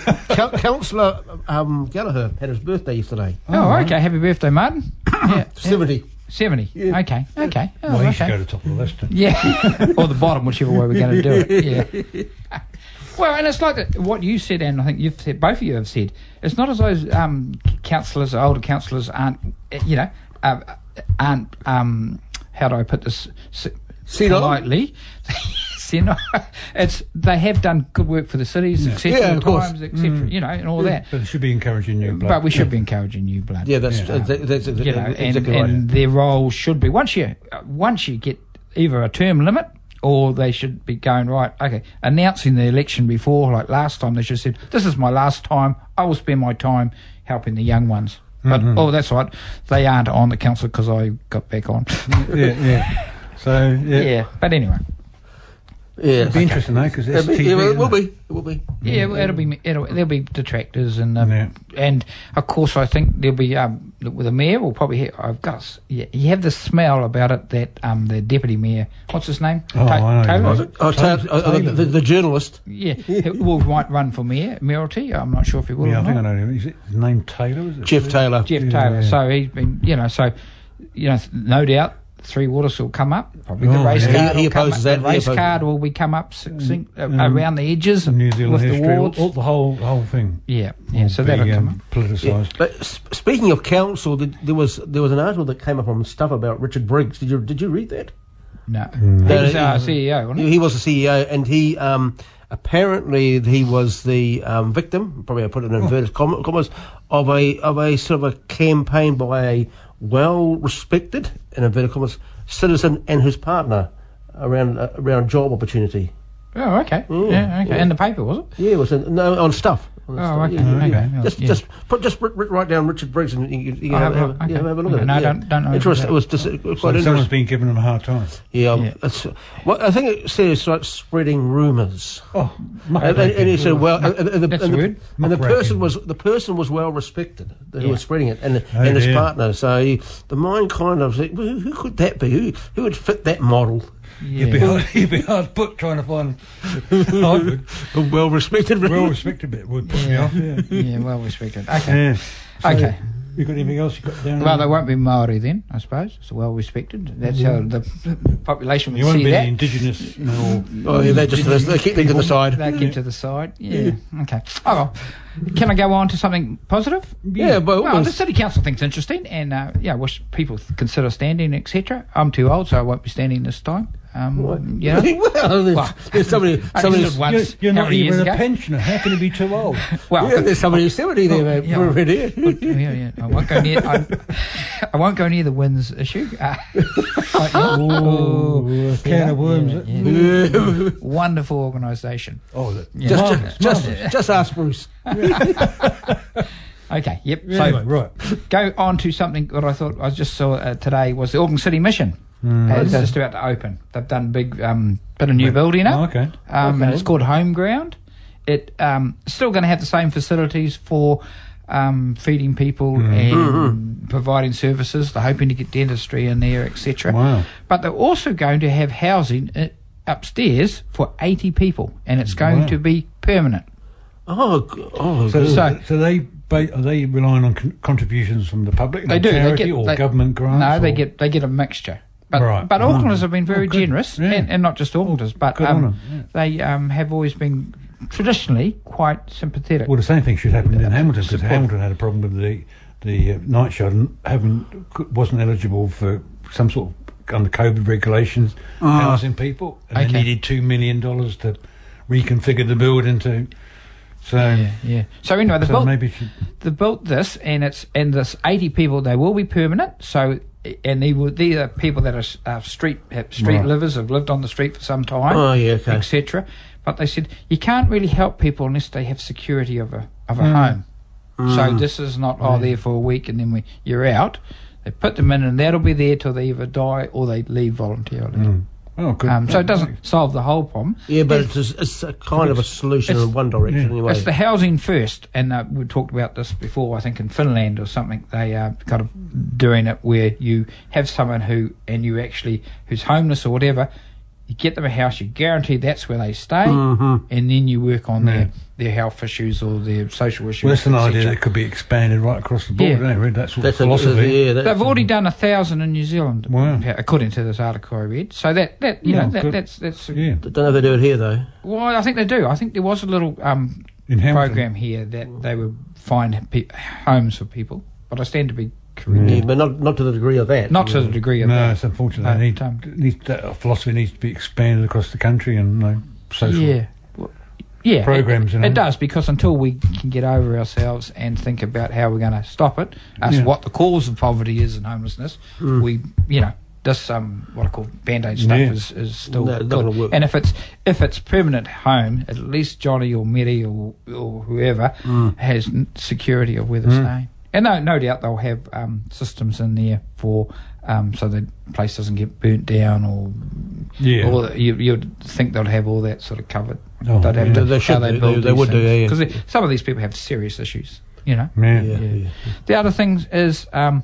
Councillor um, Gallagher had his birthday yesterday. Oh, okay. Happy birthday, Martin. yeah. 70. 70. Yeah. Okay. Okay. Oh, Well, you should okay. go to the top of the list. then. Yeah, or the bottom, whichever way we're going to do it. Yeah. Well, and it's like what you said, and I think you've said, both of you have said. It's not as though um, councillors, older councillors, aren't, you know, uh, aren't. Um, how do I put this? S- Senile? politely. Senile. it's they have done good work for the cities, etc. Yeah, times, etc. You know, and all that. But it should be encouraging new blood. But we should be encouraging new blood Yeah, that's, Yeah. uh, that- that's, you know, and, exactly right. and their role should be once you once you get either a term limit or they should be going right. Okay, announcing the election before, like last time, they should have said, "This is my last time. I will spend my time helping the young ones." But Mm-hmm. oh, that's right, they aren't on the council because I got back on. yeah, yeah. So yeah, yeah, but anyway, yeah. it'd be interesting though because it's It'll be- TV. it will be. It will be. yeah, well, it'll be it'll, there'll be detractors and um, Yeah. and of course I think there'll be um, with the mayor we'll probably ha- I've got yeah, you have the smell about it that um the deputy mayor what's his name Oh, I know. Taylor, Was it? it? Oh, Taylor- Ta- uh, Taylor. the, the journalist. Yeah, he will might run for mayor, mayoralty. I'm not sure if he will. Yeah, or I think I know him. Is it his name Taylor? Is it? Geoff Taylor. Geoff Yeah, Taylor. yeah. So he's been, you know, so you know, no doubt Three Waters will come up. Probably the Oh, race yeah. card. He- he will come opposes up. that, The race card will be come up succinct, uh, Mm. around the edges New Zealand with history, the all, wards. all, the whole the whole thing. yeah, yeah. will So be, that'll come um, up. politicised. But s- speaking of council, th- there was there was an article that came up on stuff about Richard Briggs. Did you did you read that? No, Mm. he was Uh, CEO, wasn't He, he? he was the CEO, and he um, apparently he was the um, victim. Probably I put it in inverted comma- commas of a of a sort of a campaign by a well respected in inverted commas citizen and his partner around uh, around job opportunity. Oh, okay. Mm, yeah, okay. yeah. In the paper, was it? Yeah, it was in, no on stuff. On Oh, stuff. okay, Yeah, yeah, okay, yeah. yeah, Just yeah. just put just write, write down Richard Briggs and you, you, you can have, have a- have, yeah, have a look at it. No, yeah. don't- don't know Interest, that. it was just uh, quite So interesting. someone's been giving him a hard time. Yeah, Yeah. It's, well, I think it says like spreading rumours. Oh, And, and, and he said, well, and, and the, That's and the, weird. and the person was the person was well respected who Yeah. was spreading it, and Oh, and his dear. partner. So you, the mind kind of said, well, who could that be? Who who would fit that model? You'd be hard, you'd be hard put trying to find. I. A well respected. Well respected bit would put me off. Yeah. yeah, well respected. Okay. yeah. So, Okay. You got anything else you got down? Well, there? they won't be Maori then, I suppose. It's well respected. That's how the population would You won't see be that. the indigenous. No. oh, yeah, they just they keep them to the side. They keep to the side. Yeah. Okay. Oh well. Can I go on to something positive? Yeah, by all Well, the city council thinks interesting, and uh, yeah, I wish people consider standing, etc. I'm too old, so I won't be standing this time. Um, yeah. well, there's, Well, there's somebody. I somebody stood once. You're, you're not even a ago? pensioner. How can you be too old? Well, yeah, there's somebody who's seventy there, mate. yeah. We're yeah, yeah. I won't go near. I, I won't go near the wins issue. Uh, Oh, a can yeah, of worms. yeah, yeah. Wonderful organisation. Oh, Yeah. Just, marvellous, just, marvellous. just, just ask Bruce. Okay. Yep. Anyway, so right. go on to something that I thought I just saw uh, today was the Auckland City Mission. Uh, it's just about to open. They've done big um, bit of new building up. Oh, okay. Um, Okay. and it's called Home Ground. It um, still going to have the same facilities for um, feeding people and providing services. They're hoping to get dentistry in there, etc. Wow. But they're also going to have housing uh, upstairs for 80 people, and it's going Wow. to be permanent. Oh, oh, So. So- so, they ba- are they relying on con- contributions from the public, They like do. They charity get or they- government grants? No, they get they get a mixture. But Right. but Mm. Aucklanders have been very Oh, generous, Yeah. and, and not just Aucklanders, but Good um, them, they um, have always been traditionally quite sympathetic. Well, the same thing should happen in Hamilton because. Hamilton had a problem with the the uh, night shot and haven't wasn't eligible for some sort of under COVID regulations housing people, and Okay. they needed two million dollars to reconfigure the building to. So, yeah, yeah. So anyway, they so built maybe should, they built this, and it's and this eighty people. They will be permanent. So and they will, these are people that are uh, street have street Right. livers have lived on the street for some time. Oh, yeah, okay. etc. But they said you can't really help people unless they have security of a of a Mm. home. So this is not oh there for a week and then we you're out. They put them in, and that'll be there till they either die or they leave voluntarily. Oh, good. Um, so it doesn't solve the whole problem. Yeah, but it's, a, it's a kind of a solution It's- in one direction yeah. anyway. It's the housing first, and uh, we talked about this before. I think in Finland or something, they are kind of doing it where you have someone who, and you actually who's homeless or whatever, you get them a house, you guarantee that's where they stay, Mm-hmm. and then you work on their their health issues or their social issues. well, that's an idea that could be expanded right across the board, Yeah. isn't it? Really, That sort that's of a, philosophy. yeah, that's They've already done a thousand in New Zealand, Wow. according to this article I read. So that that you Yeah, know that, good. that's that's Yeah. Don't know if they do it here though. well, I think they do. I think there was a little um, In program here that they would find pe- homes for people, but I stand to be correct. Yeah, but not not to the degree of that. Not to the degree of No, that. No, it's unfortunate. But, They need, um, needs, that philosophy needs to be expanded across the country and you know, social. Yeah. Well, Yeah, Programs, It, you know. it does because until we can get over ourselves and think about how we're going to stop it, us Yeah. what the cause of poverty is and homelessness, we you know this um what I call band aid stuff Yeah. is, is still No, good. work. And if it's if it's permanent home, at least Johnny or Mary or or whoever Mm. has security of where they're staying. And no, no doubt they'll have um, systems in there for um, so the place doesn't get burnt down or Yeah. that- you, you'd think they'd have all that sort of covered. Oh, they'd have yeah. to, They should how do, build they- they these would do, things. yeah, yeah. Because some of these people have serious issues, you know. Yeah. Yeah, yeah. The other thing is um,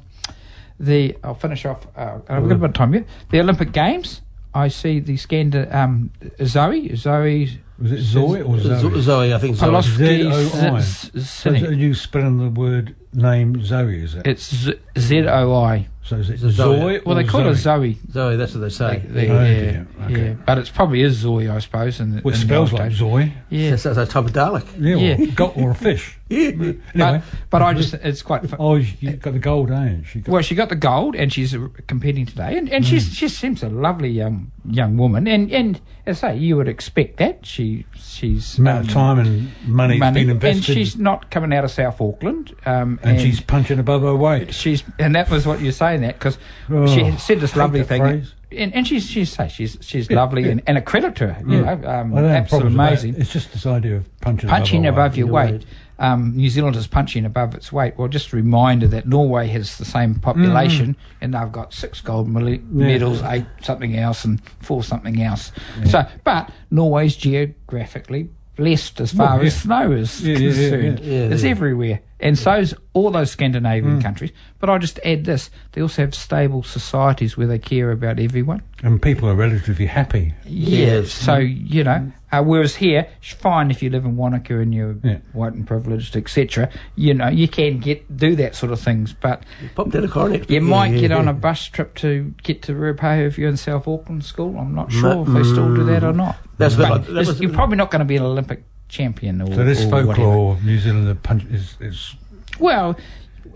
the. I'll finish off. Uh, I've got a bit of time here. The Olympic Games. I see the Scanda um, Zoe Zoe Was it Zoe or Zoe? Zo- Zoe, I think Zoe. Poloski Z-O-I. Z- Z- So are you spelling the word name Zoe, is it? It's Z- Z O I. so is it Zoe. Zoe? Well, they or call her Zoe? Zoe. Zoe, that's what they say. They- Oh, yeah, dear. Okay. yeah, but it's probably is Zoe, I suppose. And the- Which spells like. Zoe. Yeah, That's, that's a type of Dalek. Yeah, Yeah. Or, or a fish. Yeah. Anyway. but, but I just it's quite. Fun. Oh, you got the gold, ain't she? Got, Well, she got the gold, and she's competing today, and, and Mm. she's she seems a lovely young young woman, and and as I say, you would expect that she she's the amount of um, time and money, money, been invested. and she's not coming out of South Auckland, um, and she's punching above her weight. she's and that was what you're saying that because Oh, she said this lovely thing. phrase. And, and she's she's say she's she's Yeah, lovely yeah. And, and a credit to her, you know, um, absolutely problems with that. amazing. It's just this idea of punching, punching above, above your Your weight. weight. Um, New Zealand is punching above its weight. Well, just a reminder that Norway has the same population, and they've got six gold mele- medals, eight something else, and four something else. So, but Norway's geographically blessed as far Well, as snow is Yeah, yeah, yeah, concerned. yeah. Yeah, it's yeah. everywhere, and so's all those Scandinavian Mm. countries. But I just add this: they also have stable societies where they care about everyone. And people are relatively happy. Yeah. Yes. So you know, uh, whereas here, it's fine if you live in Wanaka and you're Yeah. white and privileged, etc. You know, you can get do that sort of things, but Popped out a coronet. you Yeah, might yeah, get on a bus trip to get to Ruapehu if you're in South Auckland School. I'm not sure if they still do that or not. That's a bit But like- that was- you're probably not going to be an Olympic champion or, So this or folklore of New Zealand the punch is, is Well,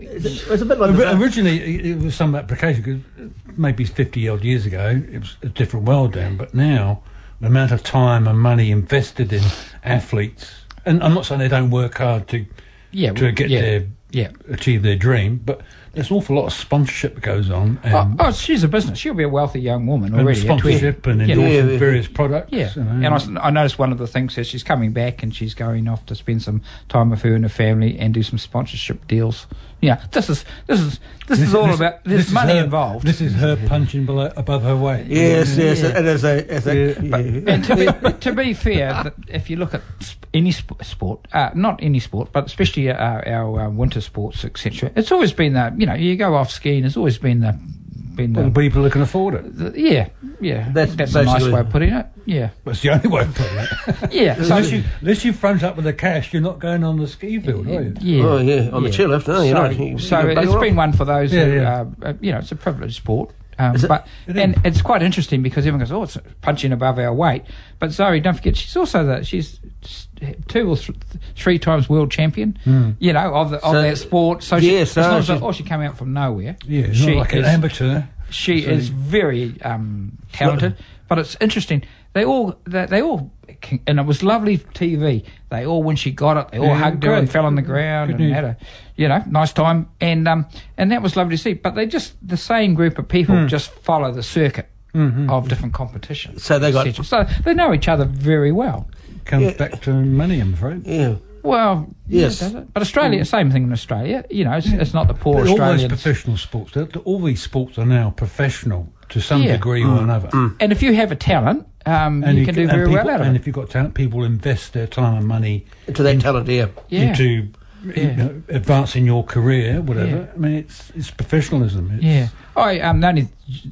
It's, it's a bit like Ori- originally it it was some application because maybe fifty odd years ago it was a different world then, but now the amount of time and money invested in athletes, and I'm not saying they don't work hard to yeah, to get yeah, their yeah. achieve their dream, but there's an awful lot of sponsorship that goes on oh, and, Oh, oh, she's a business. She'll be a wealthy young woman and already. at 20. sponsorship and Yeah. endorsing Yeah, yeah. various products. Yeah, you know. and I noticed one of the things is she's coming back and she's going off to spend some time with her and her family and do some sponsorship deals. Yeah, this is this is this, is all about there's this money her- involved. This is her punching below, above her weight. Yes, yes, Yeah. and as a, as a Yeah. yeah. and to be, to be fair, if you look at any sp- sport, uh, not any sport, but especially our, our uh, winter sports, etc., it's always been that you know you go off skiing. It's always been the been Well, the, the people that can afford it. the yeah yeah. That's That's, a nice way of putting it. Yeah, That's the only way of putting it. yeah. So unless, you, unless you front up with the cash, you're not going on the ski field, are you? yeah. Oh, yeah, on the chairlift, no, you're so, not. You- so you can it's bugger been one for those Yeah, who, yeah. Uh, uh, you know, it's a privileged sport. Um, it? but It and it's quite interesting because everyone goes, "Oh, it's punching above our weight." But Zoe, don't forget, she's also the she's two or th- three times world champion. You know, of the, of So- that sport. So she, Yeah, it's not as though, oh, she came out from nowhere. Yeah, she's like an amateur. she So- is very um, talented, but it's interesting. They all, they, they all, and it was lovely TV. They all, when she got it, they all Yeah, hugged her and fell on the ground Good and news. had a, you know, nice time. And um, and that was lovely to see. But they just the same group of people Hmm. just follow the circuit Mm-hmm. of different competitions. So they got- so they know each other very well. Comes Yeah. back to money, I'm afraid. Yeah. Well, Yes. yeah, does it? But Australia, same thing in Australia. You know, it's, it's not the poor But all those professional sports, all these sports are now professional to some Yeah. degree or another. and if you have a talent, um, And you can do very people, well out of And it. if you've got talent, people invest their time and money To that talent, yeah. Yeah. into Yeah. you know, advancing your career, whatever. Yeah. I mean, it's it's professionalism. It's, Yeah, I um, the only,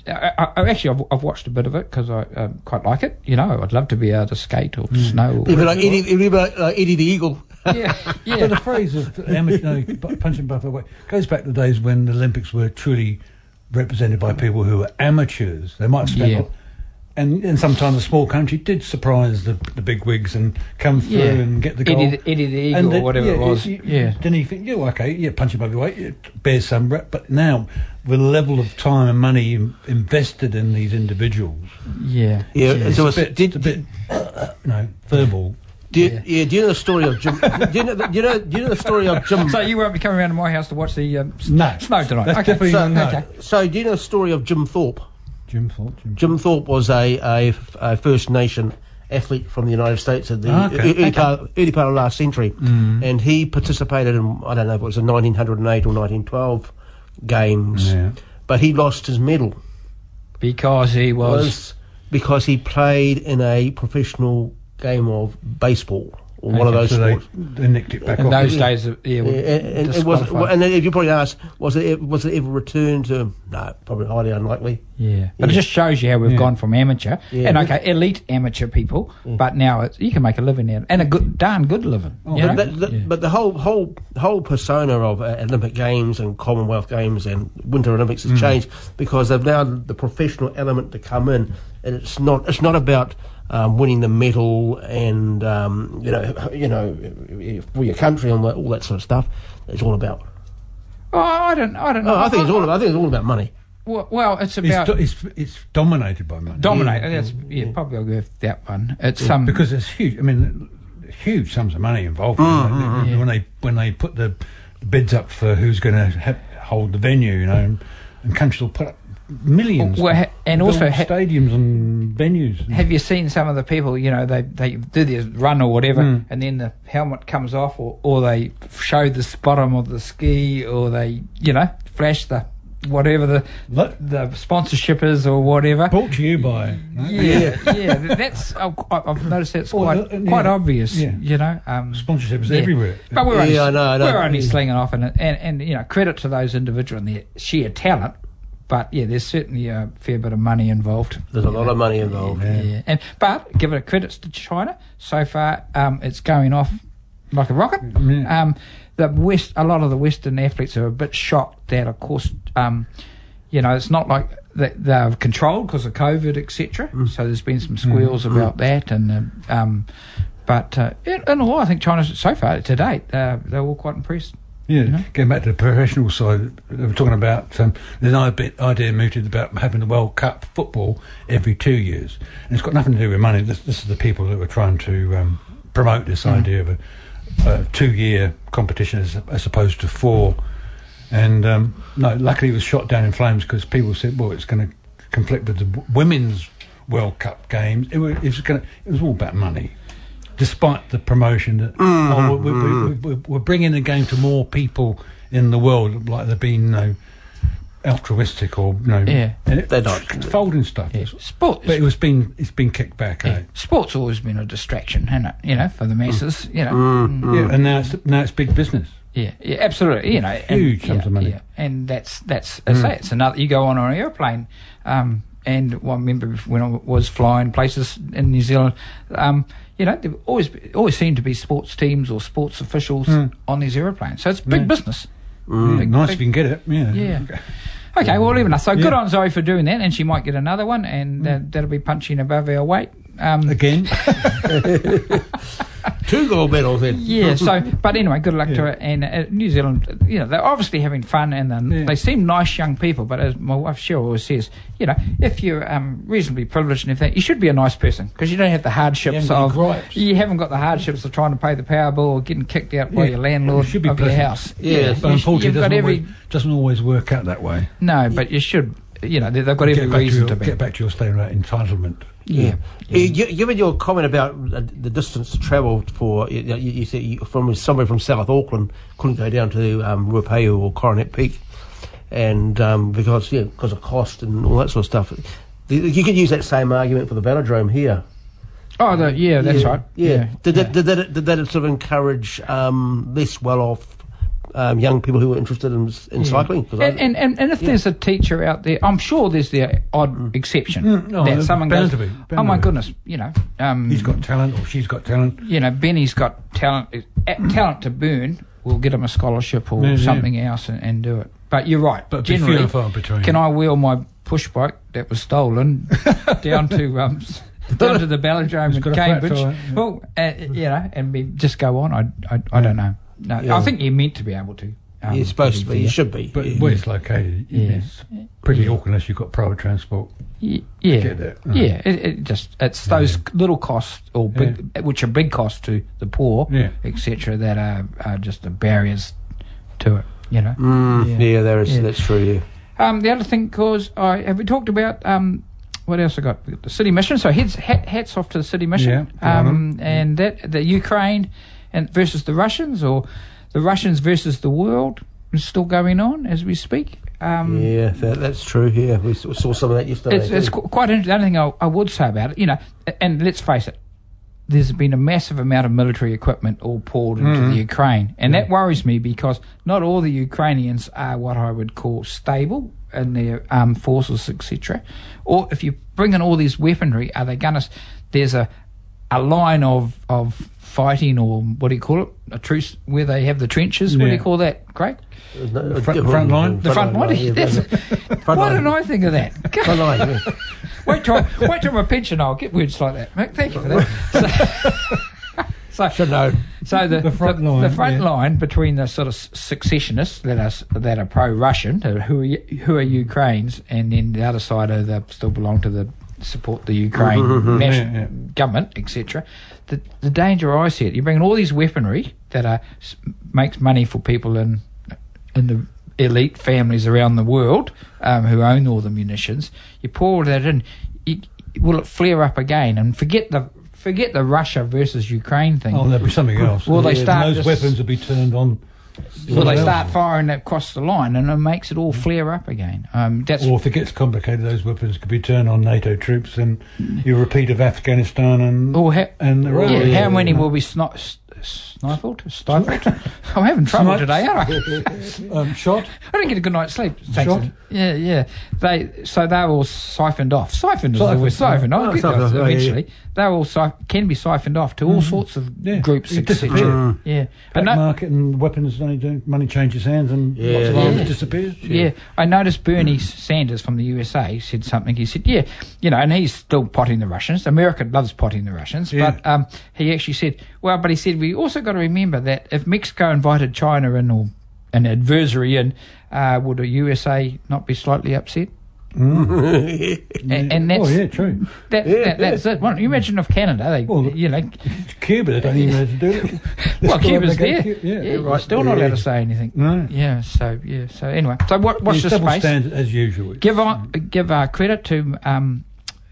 I, I, I actually I've, I've watched a bit of it because I um, quite like it. You know, I'd love to be able to skate or snow. Or It'd be like Eddie, it'd like, like Eddie the Eagle. yeah, yeah. But the phrase of amateur no, bu- punching above their weight goes back to the days when the Olympics were truly represented by people who were amateurs. They might have spent, Yeah. And, and sometimes a small country did surprise the, the big wigs and come through yeah. and get the gold. Eddie, the, Eddie the Eagle And or whatever yeah, it was. you- yeah, Then you think, yeah, well, okay, yeah, punching above your weight, it bears some rep. But now, with the level of time and money invested in these individuals, yeah, Yeah, it's, so a it's, bit, did, it's a bit, you know, verbal. do, you, yeah. do you know the story of Jim? do, you know, the- do, you know, do you know the story of Jim? So you won't be coming around to my house to watch the um, No. snow tonight? That's okay, so, no. okay. So, do you know the story of Jim Thorpe? Jim Thorpe, Jim. Jim Thorpe was a, a, a First Nation athlete from the United States at the Ah, okay. early, Okay. Part, early part of last century, and he participated in I don't know if it was the 1908 or 1912 games, Yeah. but he lost his medal Because he was, was because he played in a professional game of baseball or one of those So they, sports. they nicked it back in off. those days. uh, Yeah, Yeah, were and, and it was, and then if you probably ask, was it was it ever returned to? No, probably highly unlikely. Yeah, but it just shows you how we've Yeah. gone from amateur Yeah. and okay, elite amateur people, but now it's, you can make a living out and a good, darn good living. Oh, you know? But, the, the, Yeah. but the whole whole whole persona of uh, Olympic Games and Commonwealth Games and Winter Olympics Mm. has changed because they've now the professional element to come in, and it's not it's not about um, winning the medal and um, you know you know for your country and all that sort of stuff. It's all about. oh, I don't, I don't know. Oh, I think it's all about. I think it's all about money. Well, well, it's It's, about do- it's, it's dominated by money. dominate. That's yeah, probably I'll go with that one. It's um, some because there's huge. I mean, huge sums of money involved. isn't there? When they when they put the bids up for who's going to ha- hold the venue, you know, and, and countries will put up millions. Well, and also ha- stadiums and venues. Have you seen some of the people? You know, they they do their run or whatever, Mm. and then the helmet comes off, or, or they show the bottom of the ski, or they you know flash the whatever the Lo- the sponsorship is or whatever. Brought to you by. no? Yeah, yeah, that's I've I've noticed that's Well, quite uh, yeah. quite obvious. Yeah. You know, um, Sponsorship is Yeah. everywhere. But we're only, I know, I know. we're only Yeah. slinging off, and, and and you know, credit to those individuals and their sheer talent. But yeah, there's certainly a fair bit of money involved. There's a lot of money involved. Yeah. And but give it a credits to China. So far, um, it's going off like a rocket. Yeah. Um, the West, a lot of the Western athletes are a bit shocked that, of course, um, you know, it's not like they, they're controlled because of COVID, etc. So there's been some squeals about that, and um, um, but uh, in, in all, I think China's so far to date, uh, they're all quite impressed. Yeah, know? going back to the professional side, they were talking about um, there's an bit idea mooted about having the World Cup football every two years, and it's got nothing to do with money. This, this is the people that were trying to um, promote this idea of a, a two-year competition as, as opposed to four. And um, no, luckily it was shot down in flames because people said, "Well, it's going to conflict with the women's World Cup games." It was, it was going. It was all about money despite the promotion that oh, we, we, we, we, we're bringing the game to more people in the world, like they're being, you know, altruistic or you know, Yeah. it, They're not. it's folding stuff. Yeah. Sport, But it was been it's been kicked back. yeah. eh? sport's always been a distraction, hasn't it? You know, for the masses. You know, Mm. Yeah, and now it's now it's big business. Yeah, yeah, absolutely. You know, and, Huge sums yeah, of money. Yeah. And that's that's I say it's another. You go on an airplane, um, and well, I remember when I was flying places in New Zealand, um, you know, there always always seemed to be sports teams or sports officials on these airplanes. So it's big Yeah. business. Yeah, Big- nice big- if you can get it. Yeah. Yeah. Okay, well, even. So good Yeah. on Zoe for doing that, and she might get another one, and uh, that'll be punching above our weight. Um, Again, Two gold medals then. Yeah. So, but anyway, good luck to Yeah. her. And uh, New Zealand, you know, they're obviously having fun, and Yeah. they seem nice young people. But as my wife Cheryl always says, you know, if you're um, reasonably privileged and everything, you should be a nice person because you don't have the hardships haven't of you haven't got the hardships of trying to pay the power bill or getting kicked out by your landlord You should be of your pleasant. house. Yeah, but you unfortunately, it doesn't every always, doesn't always work out that way. no, but you should. You know they- they've got every Get to reason your, to be. get back to your statement about entitlement. Yeah, Yeah, gi- Given your comment about uh, the distance travelled for, you, you, you said you, from somewhere from South Auckland couldn't go down to um, Ruapehu or Coronet Peak, and um, because yeah, because of cost and all that sort of stuff. The- You could use that same argument for the velodrome here. Oh, the, yeah, that's yeah, right. Yeah. Did, yeah. That, did, that, did that sort of encourage um, less well-off um, young people who were interested in, in cycling? 'Cause I- And, and, and, and if there's a teacher out there, I'm sure there's the odd exception Mm, oh, that someone goes, to be, bound "Oh my goodness, you know, um, He's got talent or she's got talent. you know, Benny's got talent, uh, talent to burn. We'll get him a scholarship or Yeah, yeah. something else and, and do it." But you're right. But generally, and far between. can I wheel my push bike that was stolen down to um, down to the velodrome in got a flat Cambridge? Well, uh, you know, and be, just go on. I, I, I don't know. No, Yeah. I think you're meant to be able to. um, you're supposed to be. You should be. But yeah. where it's located, Yeah. it's pretty awkward unless you've got private transport. Y- Yeah, get there. yeah. It, it just it's those little costs or big, which are big costs to the poor, Yeah. etc. That are, are just the barriers to it. You know. Mm, yeah. there is. Yeah. That's true. Yeah. Um, the other thing, cause I have we talked about um, what else I got? The city mission. So hats, hat, hats off to the city mission. Yeah, um, and that the Ukraine and versus the Russians, or the Russians versus the world, is still going on as we speak. Um, Yeah, that, that's true. Yeah, we saw some of that yesterday. it's, it's qu- quite interesting. The only thing I, I would say about it, you know, and let's face it, there's been a massive amount of military equipment all poured into Mm-hmm. the Ukraine, and that worries me because not all the Ukrainians are what I would call stable in their armed forces, etc. Or if you bring in all this weaponry, are they going to? There's a a line of of fighting, or what do you call it? A truce where they have the trenches. What do you call that, Craig? No, The front- front line? The front, line. yeah, That's- front Why line. didn't I think of that? Front line, yeah. Wait till wait till my pension. I'll get words like that. Mate, Thank you for that. So, Should know. so the, The front the, line, the front yeah. line between the sort of secessionists that are that are pro-Russian, who are, who are Ukrainians, and then the other side are the still belong to the support the Ukraine national Yeah, yeah. government, etc. The the danger I see it. You're bringing all these weaponry that are makes money for people in in the elite families around the world um, who own all the munitions. You pour all that in, you, will it flare up again? And forget the forget the Russia versus Ukraine thing. Oh, there'll be something else. Will they start Those weapons will be turned on. Will they start firing across the line, and it makes it all flare up again? Um, that's Or if it gets complicated, those weapons could be turned on NATO troops, and you repeat of Afghanistan and or ha- and Iraq. yeah, yeah, how many will be sni- s- snifled, stifled? I'm having trouble Sniped. today, aren't I? um, shot. I didn't get a good night's sleep. thanks Shot? Yeah, yeah. They so they were all siphoned off. Siphoned is the Siphoned, word. Siphoned. oh, I'll get those off, oh, yeah, eventually. They all si- can be siphoned off to all sorts of Yeah, groups, it etc. disappeared. Yeah, Black and no- market and weapons only do money changes hands and Yeah, lots of yeah. arms Yeah. disappears. Yeah, I noticed Bernie Sanders from the USA said something. He said, "Yeah, you know," and he's still potting the Russians. America loves potting the Russians, Yeah. but um, he actually said, "Well, but he said we also got to remember that if Mexico invited China in or an adversary in, uh, would the USA not be slightly upset?" And, and that's oh yeah, true. that, that that's it. Well, you imagine if Canada, they Well, you know, Cuba, they don't even know how to do it. well, Cuba's they go- there. Yeah, Yeah, right. you're still not allowed to say anything. No. Yeah. So yeah. So anyway. So what, watch It's the space. standard as usual. give on, give uh, credit to um,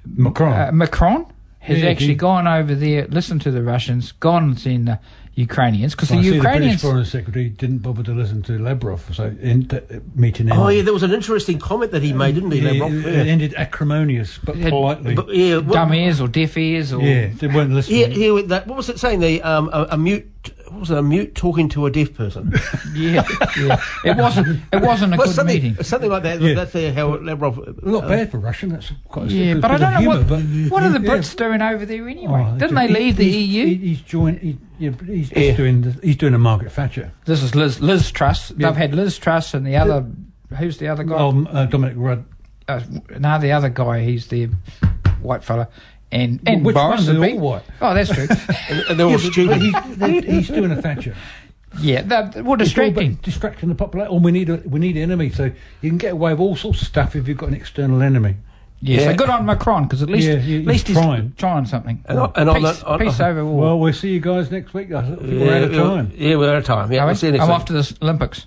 Macron. uh, Macron has Yeah, actually he- gone over there, listened to the Russians, gone and seen the Ukrainians because I the see the British Foreign Secretary didn't bother to listen to Lavrov, so in the meeting ended. Oh, yeah, there was an interesting comment that he made, didn't he? Yeah, Lavrov? it ended acrimonious, but Yeah, politely. But, yeah, what, Dumb ears or deaf ears or yeah, they weren't listening. Yeah, yeah, with that, what was it saying? The um, a, a mute. What was it? A mute talking to a deaf person. yeah, yeah. It wasn't. It wasn't a Well, good something, meeting. something like that. Yeah. That's uh, how Lavrov. Not uh, bad for Russian. That's quite a Yeah, but I bit of don't know what. humour, but- What are the Yeah. Brits doing over there anyway? Oh, Didn't they leave the he's, EU? he- He's joined. He, yeah, but he's just Yeah. doing. The, he's doing a Margaret Thatcher. this is Liz, Liz Truss. Yeah. They've had Liz Truss and the other. Who's the other guy? Oh, uh, Dominic Rudd. uh, no, the other guy. He's the white fella. And and Which Boris one? would They're all white. Oh, that's true. and, and they're all Yeah, stupid. but he's, they- he's doing a Thatcher. yeah, that, well, It's all about distracting. distracting the population. Oh, we need a we need an enemy. So you can get away with all sorts of stuff if you've got an external enemy. Yeah, Yeah. so good on Macron because at least Yeah, he- at least he's he's trying. trying something. And on- and on peace, that- on- peace over war. Well, we'll see you guys next week. I think yeah, we're out of time. Yeah, we're out of time. Yeah, Are we'll we? see you next I'm week. off to the Olympics.